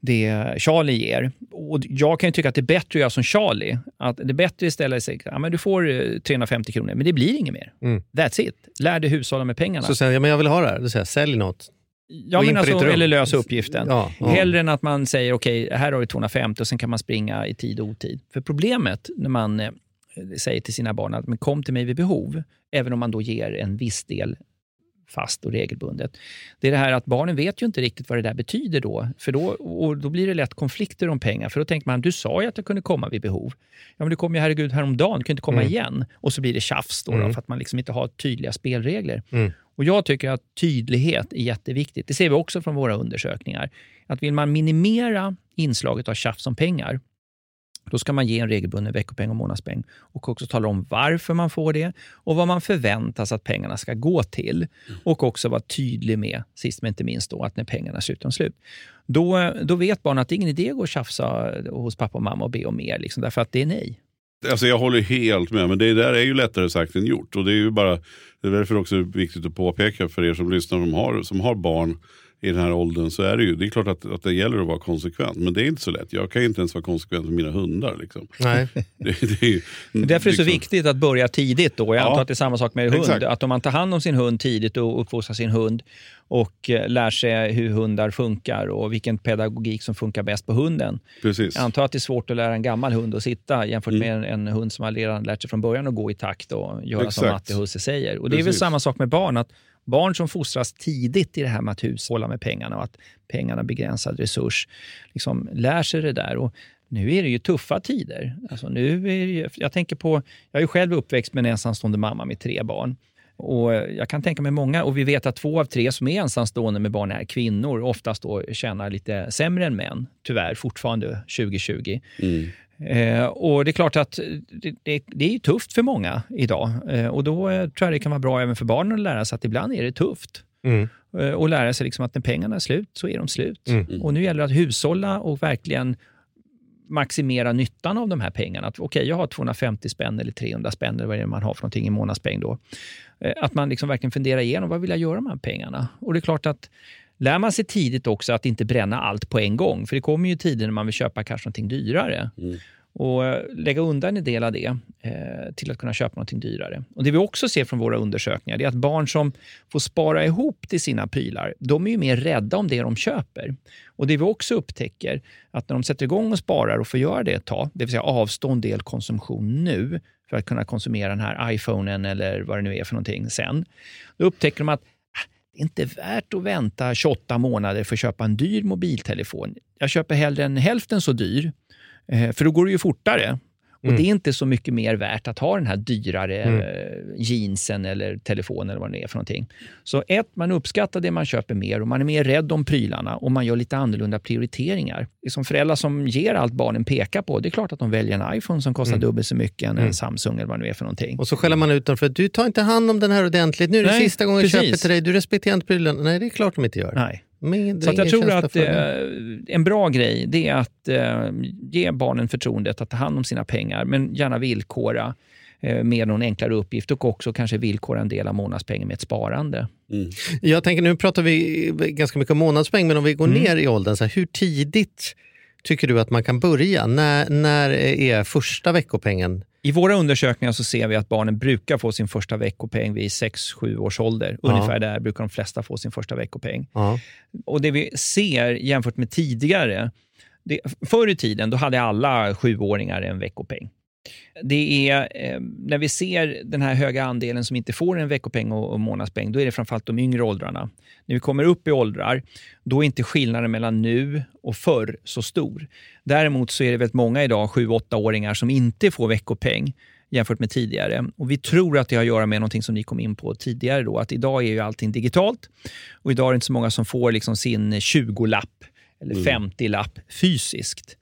det Charlie ger. Och jag kan ju tycka att det är bättre att göra som Charlie. Att det är bättre istället att ja, men du får eh, 350 kronor, men det blir inget mer. Mm. That's it. Lär dig hushålla med pengarna. Så säger jag, men jag vill ha det här. Då säger jag, sälj något. ja, men alltså, eller lösa uppgiften. Ja, ja. Hellre än att man säger okej, här har du 250 och sen kan man springa i tid och otid. För problemet när man eh, säger till sina barn att men kom till mig vid behov, även om man då ger en viss del fast och regelbundet. Det är det här att barnen vet ju inte riktigt vad det där betyder då. För då, och då blir det lätt konflikter om pengar. För då tänker man, du sa ju att jag kunde komma vid behov. Ja, men du kom ju herregud häromdagen, du kan inte komma Mm. igen. Och så blir det tjafs då, då Mm. för att man liksom inte har tydliga spelregler. Mm. Och Jag tycker att tydlighet är jätteviktigt. Det ser vi också från våra undersökningar. Att vill man minimera inslaget av tjafs om pengar, då ska man ge en regelbunden veckopeng och månadspeng och också tala om varför man får det och vad man förväntas att pengarna ska gå till. Och också vara tydlig med, sist men inte minst, då, att när pengarna är slut, de slut. Då, då vet barnen att det är ingen idé att gå och tjafsa hos pappa och mamma och be om mer, liksom, därför att det är nej. Alltså jag håller helt med, men det där är ju lättare sagt än gjort. Och det är ju bara, det är därför också viktigt att påpeka för er som lyssnar som har, som har barn i den här åldern så är det ju, det är klart att, att det gäller att vara konsekvent. Men det är inte så lätt. Jag kan ju inte ens vara konsekvent med mina hundar. Liksom. Nej. [laughs] Det, det är ju, Därför är det så liksom- viktigt att börja tidigt. Då. Jag Ja. antar att det är samma sak med hund. Exakt. Att om man tar hand om sin hund tidigt och uppfostrar sin hund och eh, lär sig hur hundar funkar och vilken pedagogik som funkar bäst på hunden. Precis. Jag antar att det är svårt att lära en gammal hund att sitta jämfört Mm. med en, en hund som har redan lärt sig från början att gå i takt och göra som Exakt. Matte och Husse säger. Och Det är väl samma sak med barn. att Barn som fostras tidigt i det här med att hushålla med pengarna och att pengarna är begränsad resurs, liksom lär sig det där. Och nu är det ju tuffa tider. Alltså nu är det, ju- jag tänker på, jag är ju själv uppväxt med en ensamstående mamma med tre barn. Och Jag kan tänka mig många, och vi vet att två av tre som är ensamstående med barn är kvinnor, oftast då tjänar lite sämre än män, tyvärr, fortfarande 2020. Mm. Eh, och det är klart att det, det, det är tufft för många idag. Eh, och då eh, tror jag det kan vara bra även för barnen att lära sig att ibland är det tufft. Mm. Eh, och lära sig liksom att när pengarna är slut, så är de slut. Mm. Och nu gäller det att hushålla och verkligen maximera nyttan av de här pengarna. Att, Okej, jag har 250 spänn eller 300 spänn eller vad det är man har för någonting i månadspeng då. Eh, Att man liksom verkligen funderar igenom, vad vill jag göra med de här pengarna? Och det är klart att lär man sig tidigt också att inte bränna allt på en gång, för det kommer ju tider när man vill köpa kanske någonting dyrare. Och eh, lägga undan en del av det eh, till att kunna köpa någonting dyrare. Och Det vi också ser från våra undersökningar är att barn som får spara ihop till sina prylar, de är ju mer rädda om det de köper. Och Det vi också upptäcker, att när de sätter igång och sparar och får göra det ett tag, det vill säga avstå en del konsumtion nu för att kunna konsumera den här iPhonen eller vad det nu är för någonting sen, då upptäcker de att "Ah, det är inte värt att vänta 28 månader för att köpa en dyr mobiltelefon. Jag köper hellre en hälften så dyr, eh, för då går det ju fortare. Och Det är inte så mycket mer värt att ha den här dyrare eh, jeansen eller telefonen eller vad det är för någonting. Så ett, man uppskattar det man köper mer och man är mer rädd om prylarna och man gör lite annorlunda prioriteringar. Som föräldrar som ger allt barnen pekar på. Det är klart att de väljer en iPhone som kostar dubbelt så mycket än en Samsung eller vad det nu är för någonting. Och så skäller man ut dem för att du tar inte hand om den här ordentligt. Nu är det Nej, sista gången jag köper till dig. Du respekterar inte prylen. Nej, det är klart de inte gör. Nej. Men Så jag tror att eh, en bra grej det är att eh, ge barnen förtroendet att ta hand om sina pengar, men gärna villkora eh, med någon enklare uppgift och också kanske villkora en del av månadspengen med ett sparande. Jag tänker, nu pratar vi ganska mycket om månadspeng, men om vi går Mm. ner i åldern, så här, hur tidigt tycker du att man kan börja? När, när är första veckopengen? I våra undersökningar så ser vi att barnen brukar få sin första veckopeng vid 6-7 års ålder. Ungefär där brukar de flesta få sin första veckopeng. Ja. Och det vi ser jämfört med tidigare, det, förr i tiden då hade alla sjuåringar en veckopeng. Det är eh, när vi ser den här höga andelen som inte får en veckopeng och, och månadspeng, då är det framförallt de yngre åldrarna. När vi kommer upp i åldrar, då är inte skillnaden mellan nu och förr så stor. Däremot så är det väldigt många idag, 7-8-åringar, som inte får veckopeng jämfört med tidigare. Och Vi tror att det har att göra med någonting som ni kom in på tidigare. Då, att idag är ju allting digitalt och idag är det inte så många som får liksom sin 20-lapp eller 50-lapp fysiskt.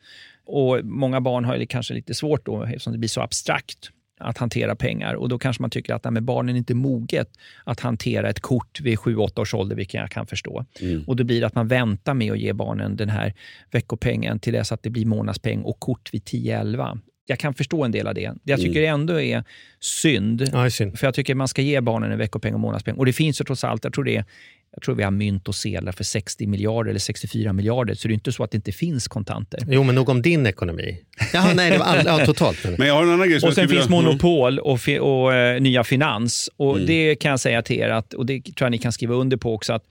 Och Många barn har ju kanske lite svårt då, eftersom det blir så abstrakt att hantera pengar. Och Då kanske man tycker att nej, barnen är inte moget att hantera ett kort vid 7-8 års ålder, vilket jag kan förstå. Och Då blir det att man väntar med att ge barnen den här veckopengen till dess att det blir månadspeng och kort vid 10-11. Jag kan förstå en del av det. Det jag tycker ändå är synd, Ja, det är synd. för jag tycker man ska ge barnen en veckopeng och månadspeng. Och det finns ju trots allt, jag tror, det är, jag tror vi har mynt och sedlar för 60 miljarder eller 64 miljarder, så det är inte så att det inte finns kontanter. Jo, men nog om din ekonomi. Jaha, nej, det var all, ja, totalt. Men. Jag har en annan grej Och sen finns vilja- Monopol och, fi- och eh, Nya Finans. Och Mm. Det kan jag säga till er, att, och det tror jag ni kan skriva under på också, att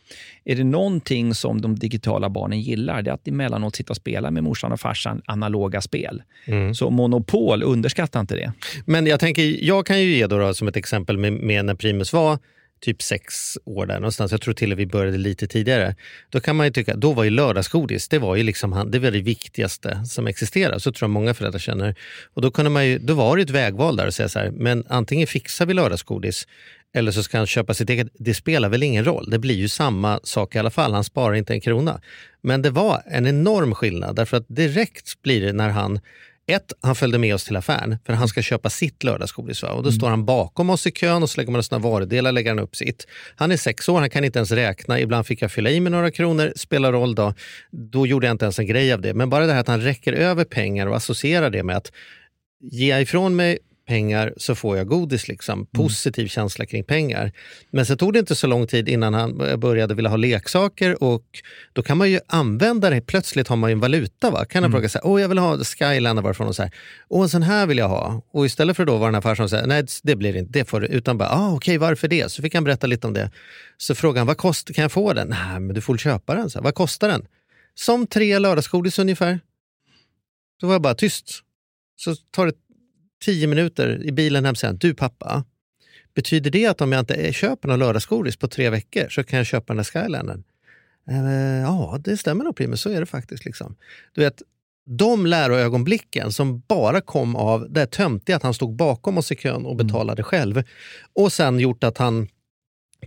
är det någonting som de digitala barnen gillar, det är att emellanåt sitta och spela med morsan och farsan analoga spel. Mm. Så Monopol, underskatta inte det. Men jag tänker, jag kan ju ge då, då som ett exempel med, med när Primus var typ sex år där någonstans. Jag tror till och med vi började lite tidigare. Då kan man ju tycka, då var ju lördagsgodis, det var ju liksom, det var det viktigaste som existerar. Så tror jag många föräldrar känner. Och då, kunde man ju, då var det ett vägval där att säga så här, men antingen fixar vi lördagsgodis eller så ska han köpa sitt eget. Det spelar väl ingen roll, det blir ju samma sak i alla fall. Han sparar inte en krona. Men det var en enorm skillnad därför att direkt blir det när han ett, han följde med oss till affären för han ska köpa sitt lördagsgodis. Och då står han bakom oss i kön och så lägger man sina varudelar lägger han upp sitt. Han är sex år, han kan inte ens räkna. Ibland fick jag fylla i med några kronor, spelar roll då. Då gjorde jag inte ens en grej av det. Men bara det här att han räcker över pengar och associerar det med att ge ifrån mig pengar så får jag godis. Liksom. Positiv känsla kring pengar. Men så tog det inte så lång tid innan han började vilja ha leksaker och då kan man ju använda det. Plötsligt har man ju en valuta. Va? Kan han fråga så här, åh jag vill ha Skylander varifrån och så här, åh en sån här vill jag ha. Och istället för då var den här farsan säger, nej det blir det inte, det får du. Utan bara, ah, okej varför det? Så fick han berätta lite om det. Så frågade han, vad kostar, kan jag få den? Nej men du får köpa den. Så här, vad kostar den? Som tre lördagsgodis ungefär. Då var jag bara tyst. Så tar det tio minuter i bilen hem sen. Du pappa, betyder det att om jag inte köper någon lördagsgodis på tre veckor så kan jag köpa den där Skylandern? Eh, ja, det stämmer nog Primus, så är det faktiskt. Liksom. Du vet, de läroögonblicken som bara kom av det töntiga att han stod bakom oss i kön och betalade själv och sen gjort att han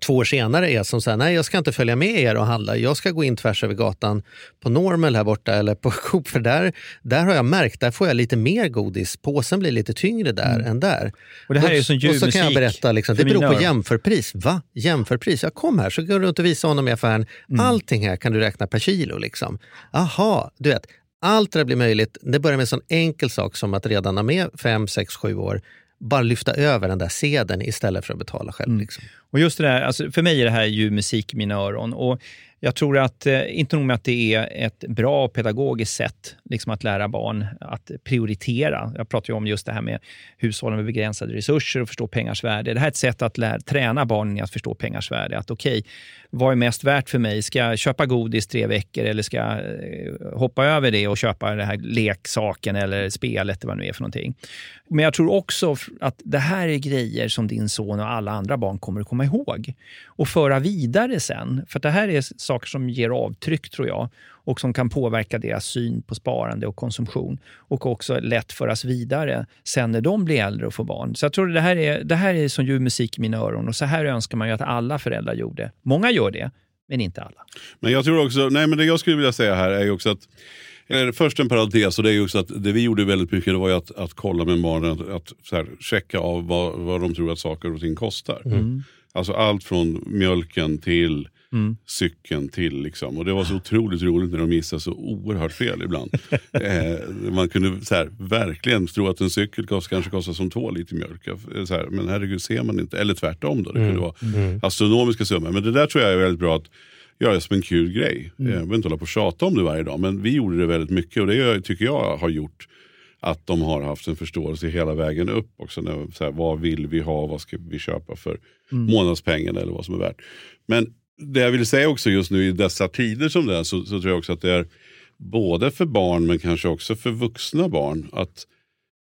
två år senare är som här, nej jag ska inte följa med er och handla, jag ska gå in tvärs över gatan på Normal här borta eller på [laughs] Coop för där, där har jag märkt, där får jag lite mer godis, påsen blir lite tyngre där än där. Och det här är som och så kan jag berätta, liksom, det beror på jämförpris. Va? Jämförpris? Jag kom här så går du runt och visa honom i affären, Mm. allting här kan du räkna per kilo. Liksom. Aha, du vet. Allt det där blir möjligt. Det börjar med en sån enkel sak som att redan när med 5, 6, 7 år bara lyfta över den där sedeln istället för att betala själv. Mm. Liksom. Och just det där, alltså för mig är det här ju musik i mina öron. Och jag tror att, eh, inte nog med att det är ett bra pedagogiskt sätt liksom att lära barn att prioritera. Jag pratar ju om just det här med hushållen med begränsade resurser och förstå pengars värde. Det här är ett sätt att lära, träna barnen i att förstå pengars värde. Att okej, vad är mest värt för mig? Ska jag köpa godis tre veckor eller ska jag eh, hoppa över det och köpa den här leksaken eller spelet eller vad det nu är för någonting? Men jag tror också att det här är grejer som din son och alla andra barn kommer att komma ihåg och föra vidare sen. För det här är saker som ger avtryck, tror jag, och som kan påverka deras syn på sparande och konsumtion och också lätt föras vidare sen när de blir äldre och får barn. Så jag tror det här är, det här är som ljuv musik i mina öron och så här önskar man ju att alla föräldrar gjorde. Många gör det, men inte alla. Men jag tror också, nej men det jag skulle vilja säga här är ju också att först en parentes och det är ju också att det vi gjorde väldigt mycket det var ju att, att kolla med barnen, att, att så här, checka av vad, vad de tror att saker och ting kostar. Alltså allt från mjölken till cykeln till liksom. Och det var så otroligt roligt när de gissade så oerhört fel ibland. [laughs] eh, man kunde så här, verkligen tro att en cykel kost, kanske kostar som två liter mjölk. Så här, men herregud ser man inte, eller tvärtom då. Det kunde vara astronomiska summor. Men det där tror jag är väldigt bra att göra som en kul grej. Jag behöver inte hålla på och tjata om det varje dag. Men vi gjorde det väldigt mycket och det tycker jag har gjort att de har haft en förståelse hela vägen upp också. När, så här, vad vill vi ha, vad ska vi köpa för månadspengen eller vad som är värt. Men det jag vill säga också just nu i dessa tider som det är så, så tror jag också att det är både för barn men kanske också för vuxna barn att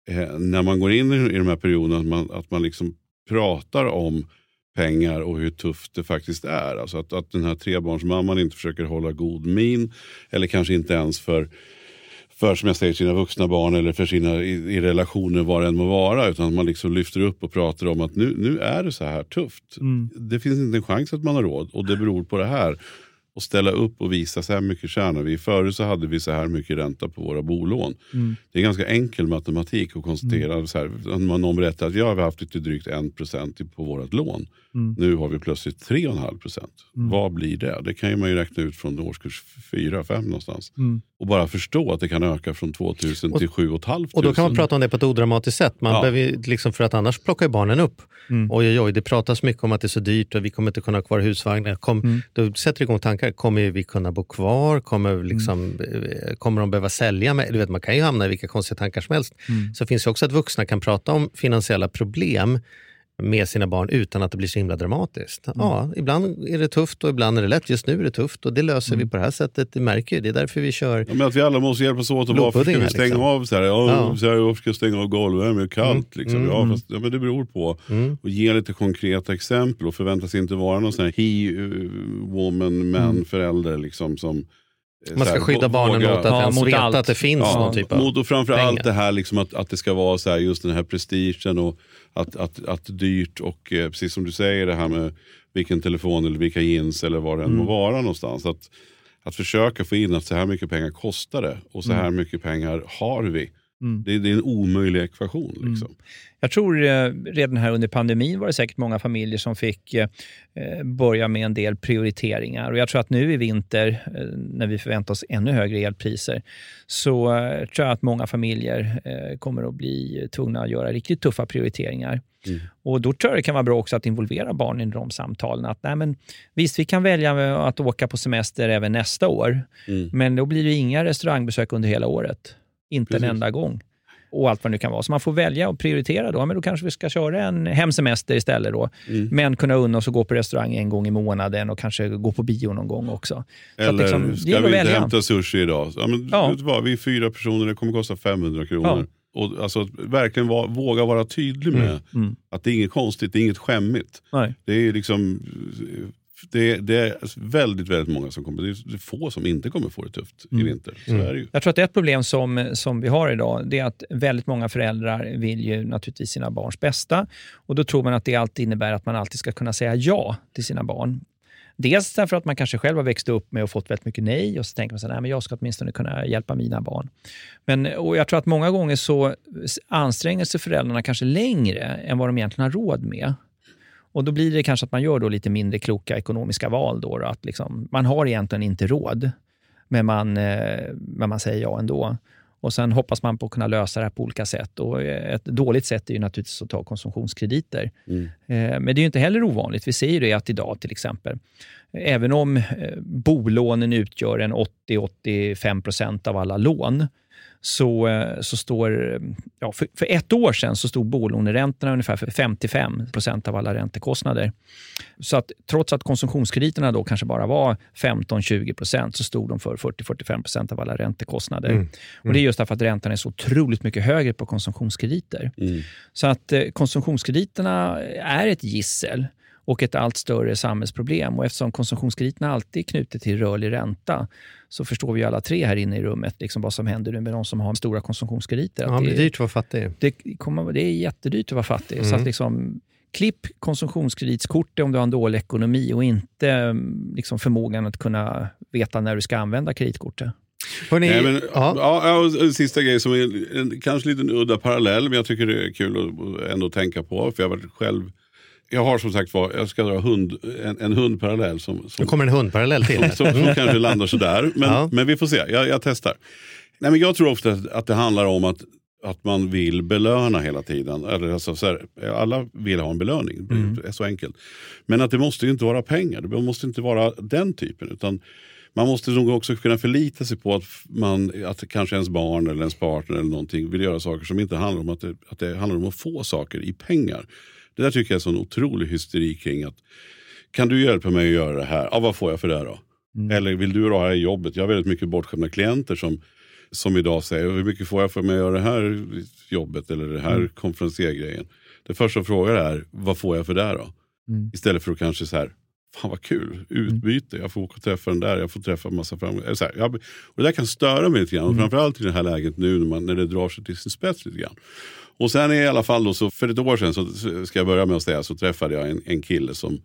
eh, när man går in i, i de här perioderna att man, att man liksom pratar om pengar och hur tufft det faktiskt är. Alltså att, att den här trebarnsmamman inte försöker hålla god min eller kanske inte ens för för som jag säger sina vuxna barn eller för sina i, i relationer vad det än må vara. Utan att man liksom lyfter upp och pratar om att nu, nu är det så här tufft. Det finns inte en chans att man har råd och det beror på det här. Och ställa upp och visa så här mycket tjänar vi. Förut så hade vi så här mycket ränta på våra bolån. Det är ganska enkel matematik att konstatera. Så här, någon berättar att vi har haft lite drygt 1% på vårt lån. Nu har vi plötsligt 3,5%. Vad blir det? Det kan man ju räkna ut från årskurs 4-5 någonstans. Och bara förstå att det kan öka från 2000 till 7 500. Och då kan man prata om det på ett odramatiskt sätt. Man Ja. behöver, liksom för att annars plockar ju barnen upp. Oj, oj, oj, det pratas mycket om att det är så dyrt och vi kommer inte kunna ha kvar husvagnar. Kom, Då sätter det igång tankar. Kommer vi kunna bo kvar? Kommer, liksom, eh, kommer de behöva sälja? Med? Du vet, man kan ju hamna i vilka konstiga tankar som helst. Så finns det också att vuxna kan prata om finansiella problem med sina barn utan att det blir så himla dramatiskt. Ja, ibland är det tufft och ibland är det lätt. Just nu är det tufft och det löser vi på det här sättet. Det märker ju. Det är därför vi kör Ja, men att vi alla måste hjälpas åt. Och varför ska vi här, stänga liksom. av? Så här, ja, Ja. Så här, varför ska jag stänga av golvvärme? Det är kallt. Liksom. Mm, Ja, fast, ja, men det beror på. Och ge lite konkreta exempel och förväntas inte vara någon sån här he, woman, man, förälder. Liksom, som, Mm. Man så ska här, skydda barnen våga- mot att Ja, ens mot veta allt. att det finns Ja, någon typ av... mot och framför allt pengar. det här liksom att, att det ska vara så här, just den här prestigen och att, att, att dyrt och eh, precis som du säger det här med vilken telefon eller vilka jeans eller vad det än må vara någonstans. Att, att försöka få in att så här mycket pengar kostar det och så här mycket pengar har vi. Det, det är en omöjlig ekvation. Liksom. Jag tror eh, redan här under pandemin var det säkert många familjer som fick eh, börja med en del prioriteringar. Och jag tror att nu i vinter, eh, när vi förväntar oss ännu högre elpriser, så tror jag att många familjer kommer att bli tvungna att göra riktigt tuffa prioriteringar. Och Då tror jag det kan vara bra också att involvera barnen i de samtalen. Att, nej, men, visst, vi kan välja att åka på semester även nästa år, Mm. men då blir det inga restaurangbesök under hela året. Inte Precis. en enda gång och allt vad det nu kan vara. Så man får välja och prioritera då. Men då kanske vi ska köra en hemsemester istället då. Mm. Men kunna unna oss att gå på restaurang en gång i månaden och kanske gå på bio någon gång också. Så Eller liksom, ska vi inte välja. hämta sushi idag? Ja, men, Ja. vad, vi är fyra personer, det kommer kosta 500 kronor. Och, alltså, verkligen va, våga vara tydlig med Mm. att det är inget konstigt, det är inget skämmigt. Nej. Det är liksom det, det är väldigt, väldigt många som kommer, det är få som inte kommer få det tufft i vinter. Så är det ju. Jag tror att ett problem som, som vi har idag det är att väldigt många föräldrar vill ju naturligtvis sina barns bästa. Och Då tror man att det alltid innebär att man alltid ska kunna säga ja till sina barn. Dels därför att man kanske själv har växt upp med och fått väldigt mycket nej och så tänker man så här, men jag ska åtminstone kunna hjälpa mina barn. Men, och jag tror att många gånger så anstränger sig föräldrarna kanske längre än vad de egentligen har råd med. Och Då blir det kanske att man gör då lite mindre kloka ekonomiska val. Då, då att liksom, man har egentligen inte råd, men man, eh, men man säger ja ändå. Och Sen hoppas man på att kunna lösa det här på olika sätt. Och ett dåligt sätt är ju naturligtvis att ta konsumtionskrediter. Mm. Eh, Men det är ju inte heller ovanligt. Vi ser ju det att idag till exempel, även om eh, bolånen utgör en 80-85 procent av alla lån, så, eh, så står... Ja, för, för ett år sedan så stod bolåneräntorna ungefär för 55 procent av alla räntekostnader. Så att trots att konsumtionskrediterna då kanske bara var 15-20 procent så stod de för 40-45 procent av alla räntekostnader. Och Det är just därför att räntan är så otroligt mycket högre på konsumtionskrediter. Mm. Så att eh, konsumtionskrediterna är ett gissel och ett allt större samhällsproblem. Och eftersom konsumtionskrediterna alltid är knutet till rörlig ränta så förstår vi alla tre här inne i rummet liksom vad som händer nu med de som har stora konsumtionskrediter. Ja, Att det blir dyrt att vara fattig. det, kommer, det är jättedyrt att vara fattig. Så Mm. att liksom, klipp konsumtionskreditskortet om du har en dålig ekonomi och inte mm, liksom, förmågan att kunna veta när du ska använda kreditkortet. Hörrni, Nej, men, ja. ja. Sista grej som är en, kanske lite en udda parallell, men jag tycker det är kul att ändå tänka på. För jag har varit själv, jag har som sagt var, jag ska dra hund, en, en hundparallell som, Nu som, kommer en hundparallell till. som, som, som kanske landar sådär. Men, Ja. men vi får se, jag, jag testar. Nej, men jag tror ofta att, det handlar om att att man vill belöna hela tiden. Eller alltså, så här, alla vill ha en belöning, det är så enkelt. Men att det måste ju inte vara pengar, det måste inte vara den typen. Utan man måste nog också kunna förlita sig på att, man, att kanske ens barn eller ens partner eller någonting vill göra saker som inte handlar om att det, att det handlar om att få saker i pengar. Det där tycker jag är sån otrolig hysteri kring att kan du hjälpa mig att göra det här? Ja, vad får jag för det då? Eller vill du ha det här jobbet? Jag har väldigt mycket bortskämda klienter som, som idag säger hur mycket får jag för mig att göra det här jobbet eller det här mm. konferensergrejen. Det första jag frågar är vad får jag för det då? Mm. Istället för att kanske så här Fan vad kul, utbyte, jag får åka och träffa den där, jag får träffa en massa framgångar. Jag, och det där kan störa mig lite grann, mm. framförallt i det här läget nu när, man, när det drar sig till sin spets lite grann. Och sen i alla fall då, så för ett år sedan, så ska jag börja med att säga, så träffade jag en, en kille som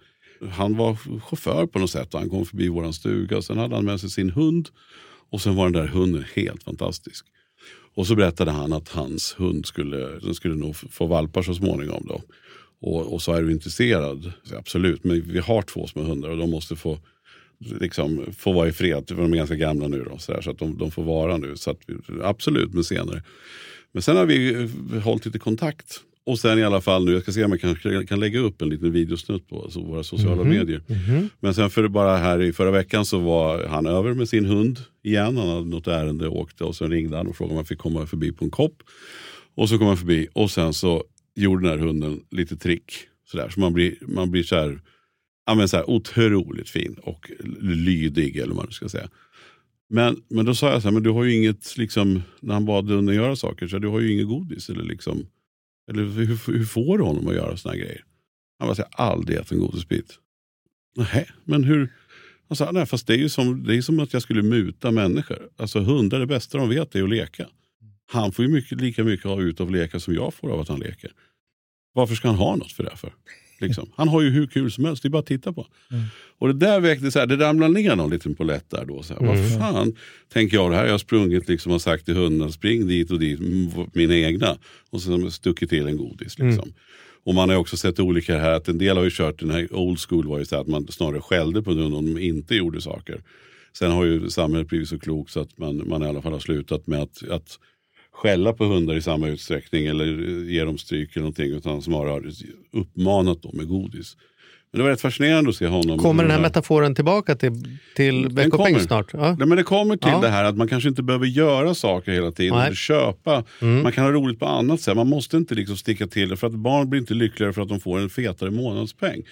han var chaufför på något sätt och han kom förbi våran stuga och sen hade han med sig sin hund. Och sen var den där hunden helt fantastisk. Och så berättade han att hans hund skulle, den skulle nog få valpar så småningom. Då. Och, och så är du intresserad, absolut, men vi har två små hundar och de måste få, liksom, få vara i fred. De är ganska gamla nu då, så, där, så att de, de får vara nu. Så att absolut, men senare. Men sen har vi hållit lite kontakt. Och sen i alla fall nu, jag ska se om jag kanske kan lägga upp en liten videosnutt på alltså våra sociala Mhm. medier. Men sen för bara här i förra veckan så var han över med sin hund igen. Han hade något ärende och åkte och sen ringde han och frågade om han fick komma förbi på en kopp. Och så kom han förbi och sen så gjorde den här hunden lite trick. Sådär. Så man blir, man blir så här, ja, men så här otroligt fin och lydig eller vad man ska säga. Men, men då sa jag så här, men du har ju inget, liksom, när han bad hunden göra saker, så här, du har ju inget godis. Eller, liksom, eller hur, hur får du honom att göra såna här grejer? Han bara, jag har aldrig ätit en godisbit. Nej, men hur? Han sa, nej, fast det är ju som, det är som att jag skulle muta människor. Alltså hundar, det bästa de vet är att leka. Han får ju mycket, lika mycket av ut av leka som jag får av att han leker. Varför ska han ha något för det för? Liksom. Han har ju hur kul som helst, det är bara att titta på. Mm. Och det där väckte så här, det ramlade ner någon liten polett där då. Så här, Vad fan tänker jag det här? Jag har sprungit liksom och sagt till hunden, spring dit och dit, m- mina egna. Och de stuckit till en godis. Liksom. Och man har också sett olika här, att en del har ju kört den här old school var ju så här att man snarare skällde på hunden om de inte gjorde saker. Sen har ju samhället blivit så klokt så att man, man i alla fall har slutat med att, att skälla på hundar i samma utsträckning eller ge dem stryk eller någonting utan snarare uppmanat dem med godis. Men det var rätt fascinerande att se honom. Kommer den här metaforen tillbaka till, till veckopeng snart? Ja. Nej, men det kommer till Ja. det här att man kanske inte behöver göra saker hela tiden. Nej. Eller köpa. Man kan ha roligt på annat sätt. Man måste inte liksom sticka till det. För att barn blir inte lyckligare för att de får en fetare månadspeng.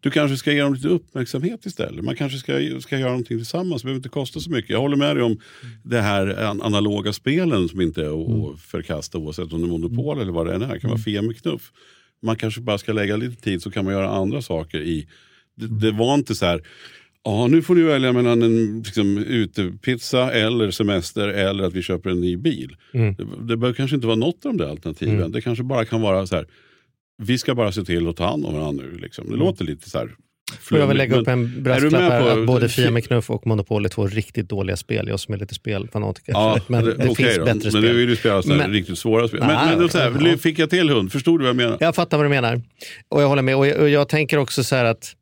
Du kanske ska ge dem lite uppmärksamhet istället. Man kanske ska, ska göra någonting tillsammans. Det behöver inte kosta så mycket. Jag håller med dig om det här an- analoga spelen som inte är att att förkasta oavsett om det är monopol eller vad det än är. Det kan vara Fia med knuff. Man kanske bara ska lägga lite tid så kan man göra andra saker i det, det var inte så här, ja nu får du välja mellan en liksom, utepizza eller semester eller att vi köper en ny bil. Mm. Det, det bör kanske inte vara något av de där alternativen. Mm. Det kanske bara kan vara så här, vi ska bara se till att ta hand om varandra nu. Liksom. Det låter lite så här Får jag flummigt, lägga upp men- en brasklapp här på- att både Fia med knuff och Monopol är två riktigt dåliga spel. Jag som är lite spelfanatiker. Ja, [laughs] men det, okej finns då. bättre Men spel. nu vill du spela sådana Men- riktigt svåra spel. Men, Nej, men då så här, fick jag till hund? Förstod du vad jag menar? Jag fattar vad du menar. Och jag håller med. Och jag, och jag tänker också så här att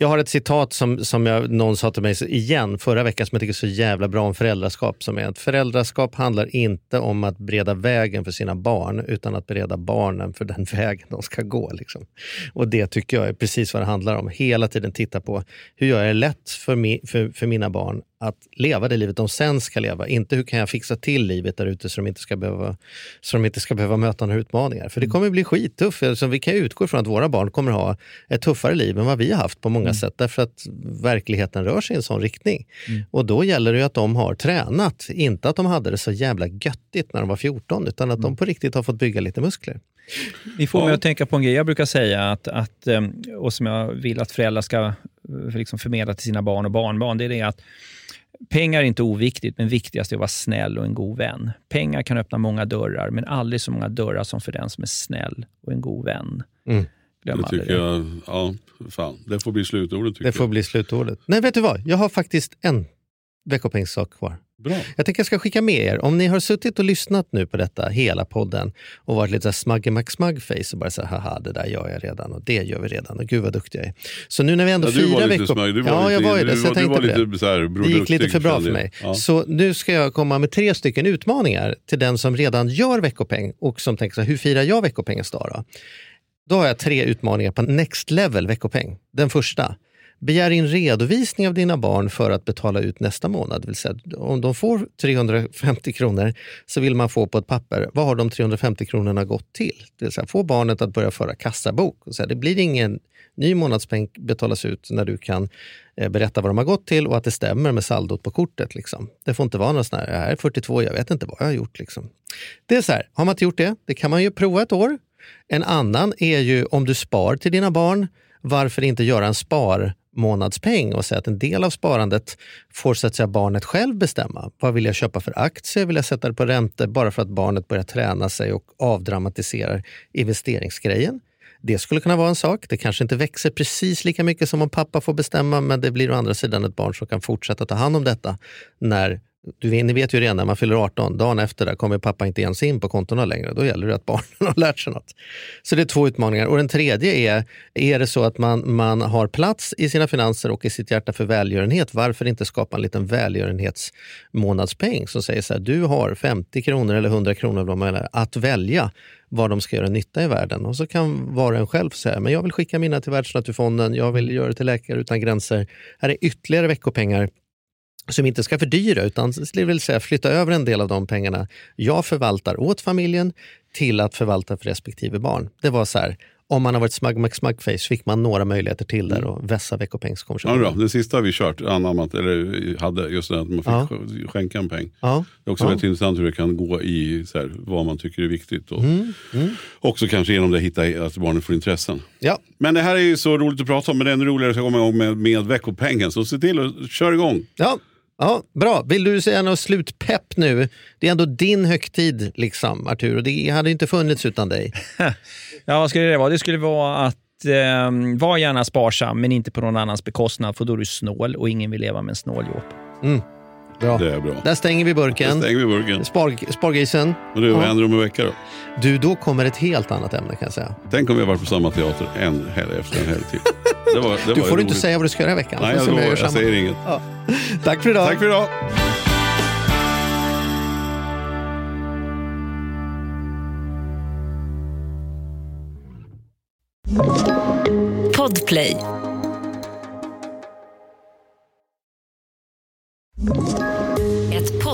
jag har ett citat som, som jag, någon sa till mig igen förra veckan som jag tycker är så jävla bra om föräldraskap. Som är att föräldraskap handlar inte om att bereda vägen för sina barn utan att bereda barnen för den [laughs] vägen de ska gå. Liksom. Och det tycker jag är precis vad det handlar om. Hela tiden titta på hur gör jag det lätt för, mi, för, för mina barn att leva det livet de sen ska leva. Inte hur kan jag fixa till livet där ute så de inte ska behöva, så de inte ska behöva möta några utmaningar. För det kommer bli skittufft. Alltså, vi kan utgå ifrån att våra barn kommer ha ett tuffare liv än vad vi har haft på många sätt. Därför att verkligheten rör sig i en sån riktning. Och då gäller det ju att de har tränat. Inte att de hade det så jävla göttigt när de var 14 utan att de på riktigt har fått bygga lite muskler. Ni får mig att tänka på en grej jag brukar säga, att, att, eh, och som jag vill att föräldrar ska liksom förmedla till sina barn och barnbarn, det är det att pengar är inte oviktigt, men viktigast är att vara snäll och en god vän. Pengar kan öppna många dörrar, men aldrig så många dörrar som för den som är snäll och en god vän. Mm. Glöm Det tycker det. jag, ja, fan. Det får bli slutordet tycker Det får jag. bli slutordet. Nej, vet du vad? Jag har faktiskt en veckopengssak kvar. Bra. Jag tänker jag ska skicka med er, om ni har suttit och lyssnat nu på detta, hela podden, och varit lite smagge face och bara så här, haha, det där gör jag redan och det gör vi redan och gud vad duktig jag är. Så nu när vi ändå Ja, lite veckor... smag. Du var ja, lite, jag var ju det, så jag tänkte var på det. lite så här, Det gick lite för bra för mig. Ja. Så nu ska jag komma med tre stycken utmaningar till den som redan gör veckopeng och som tänker så här, hur firar jag veckopengens dag då? Då har jag tre utmaningar på next level veckopeng. Den första, begär in redovisning av dina barn för att betala ut nästa månad. Det vill säga, om de får 350 kronor så vill man få på ett papper, vad har de 350 kronorna gått till? Det vill säga, få barnet att börja föra kassabok. Och säga, det blir ingen ny månadspeng betalas ut när du kan eh, berätta vad de har gått till och att det stämmer med saldot på kortet. Liksom. Det får inte vara någon sån här, jag är 42, jag vet inte vad jag har gjort. Liksom. Det är så här, har man inte gjort det, det kan man ju prova ett år. En annan är ju om du spar till dina barn, varför inte göra en spar månadspeng och säga att en del av sparandet får så att säga barnet själv bestämma. Vad vill jag köpa för aktier? Vill jag sätta det på räntor bara för att barnet börjar träna sig och avdramatiserar investeringsgrejen? Det skulle kunna vara en sak. Det kanske inte växer precis lika mycket som om pappa får bestämma men det blir å andra sidan ett barn som kan fortsätta ta hand om detta när du vet, ni vet ju redan när man fyller 18, dagen efter där kommer pappa inte ens in på kontona längre. Då gäller det att barnen [laughs] har lärt sig något. Så det är två utmaningar. Och den tredje är, är det så att man, man har plats i sina finanser och i sitt hjärta för välgörenhet, varför inte skapa en liten välgörenhetsmånadspeng som säger så här, du har 50 kronor eller 100 kronor vad man att välja vad de ska göra nytta i världen. Och så kan var och en själv säga, men jag vill skicka mina till Världsnaturfonden, jag vill göra det till Läkare utan gränser. Här är ytterligare veckopengar som inte ska fördyra utan det vill säga flytta över en del av de pengarna jag förvaltar åt familjen till att förvalta för respektive barn. Det var så här, om man har varit smug mac smugface fick man några möjligheter till där och vässa Ja, veckopengskonversationen. bra. Det sista har vi kört, anammat, eller hade just det att man fick Ja. sk- skänka en peng. Ja. Det är också Ja. väldigt intressant hur det kan gå i så här, vad man tycker är viktigt. Och Mm, Också kanske genom det hitta att barnen får intressen. Ja. Men det här är ju så roligt att prata om, men det är ännu roligare att komma igång med, med veckopengen. Så se till att köra igång. Ja. Ja, bra. Vill du säga något slutpepp nu? Det är ändå din högtid, liksom, Artur, och det hade inte funnits utan dig. [laughs] Ja, vad skulle det vara? Det skulle vara att eh, var gärna sparsam, men inte på någon annans bekostnad, för då är du snål och ingen vill leva med en snåljåp. Bra. Det är bra. Där stänger vi burken. stänger vi burken. Spar, spargrisen. Och du, vad händer om en vecka då? Du, då kommer ett helt annat ämne kan jag säga. Tänk om vi har varit på samma teater en helg efter en helg till. [laughs] Det var, det Du var får inte säga vad du ska göra i veckan. Nej, jag, lovar, jag samma. säger inget. Ja. Tack för idag. Tack för idag. Podplay.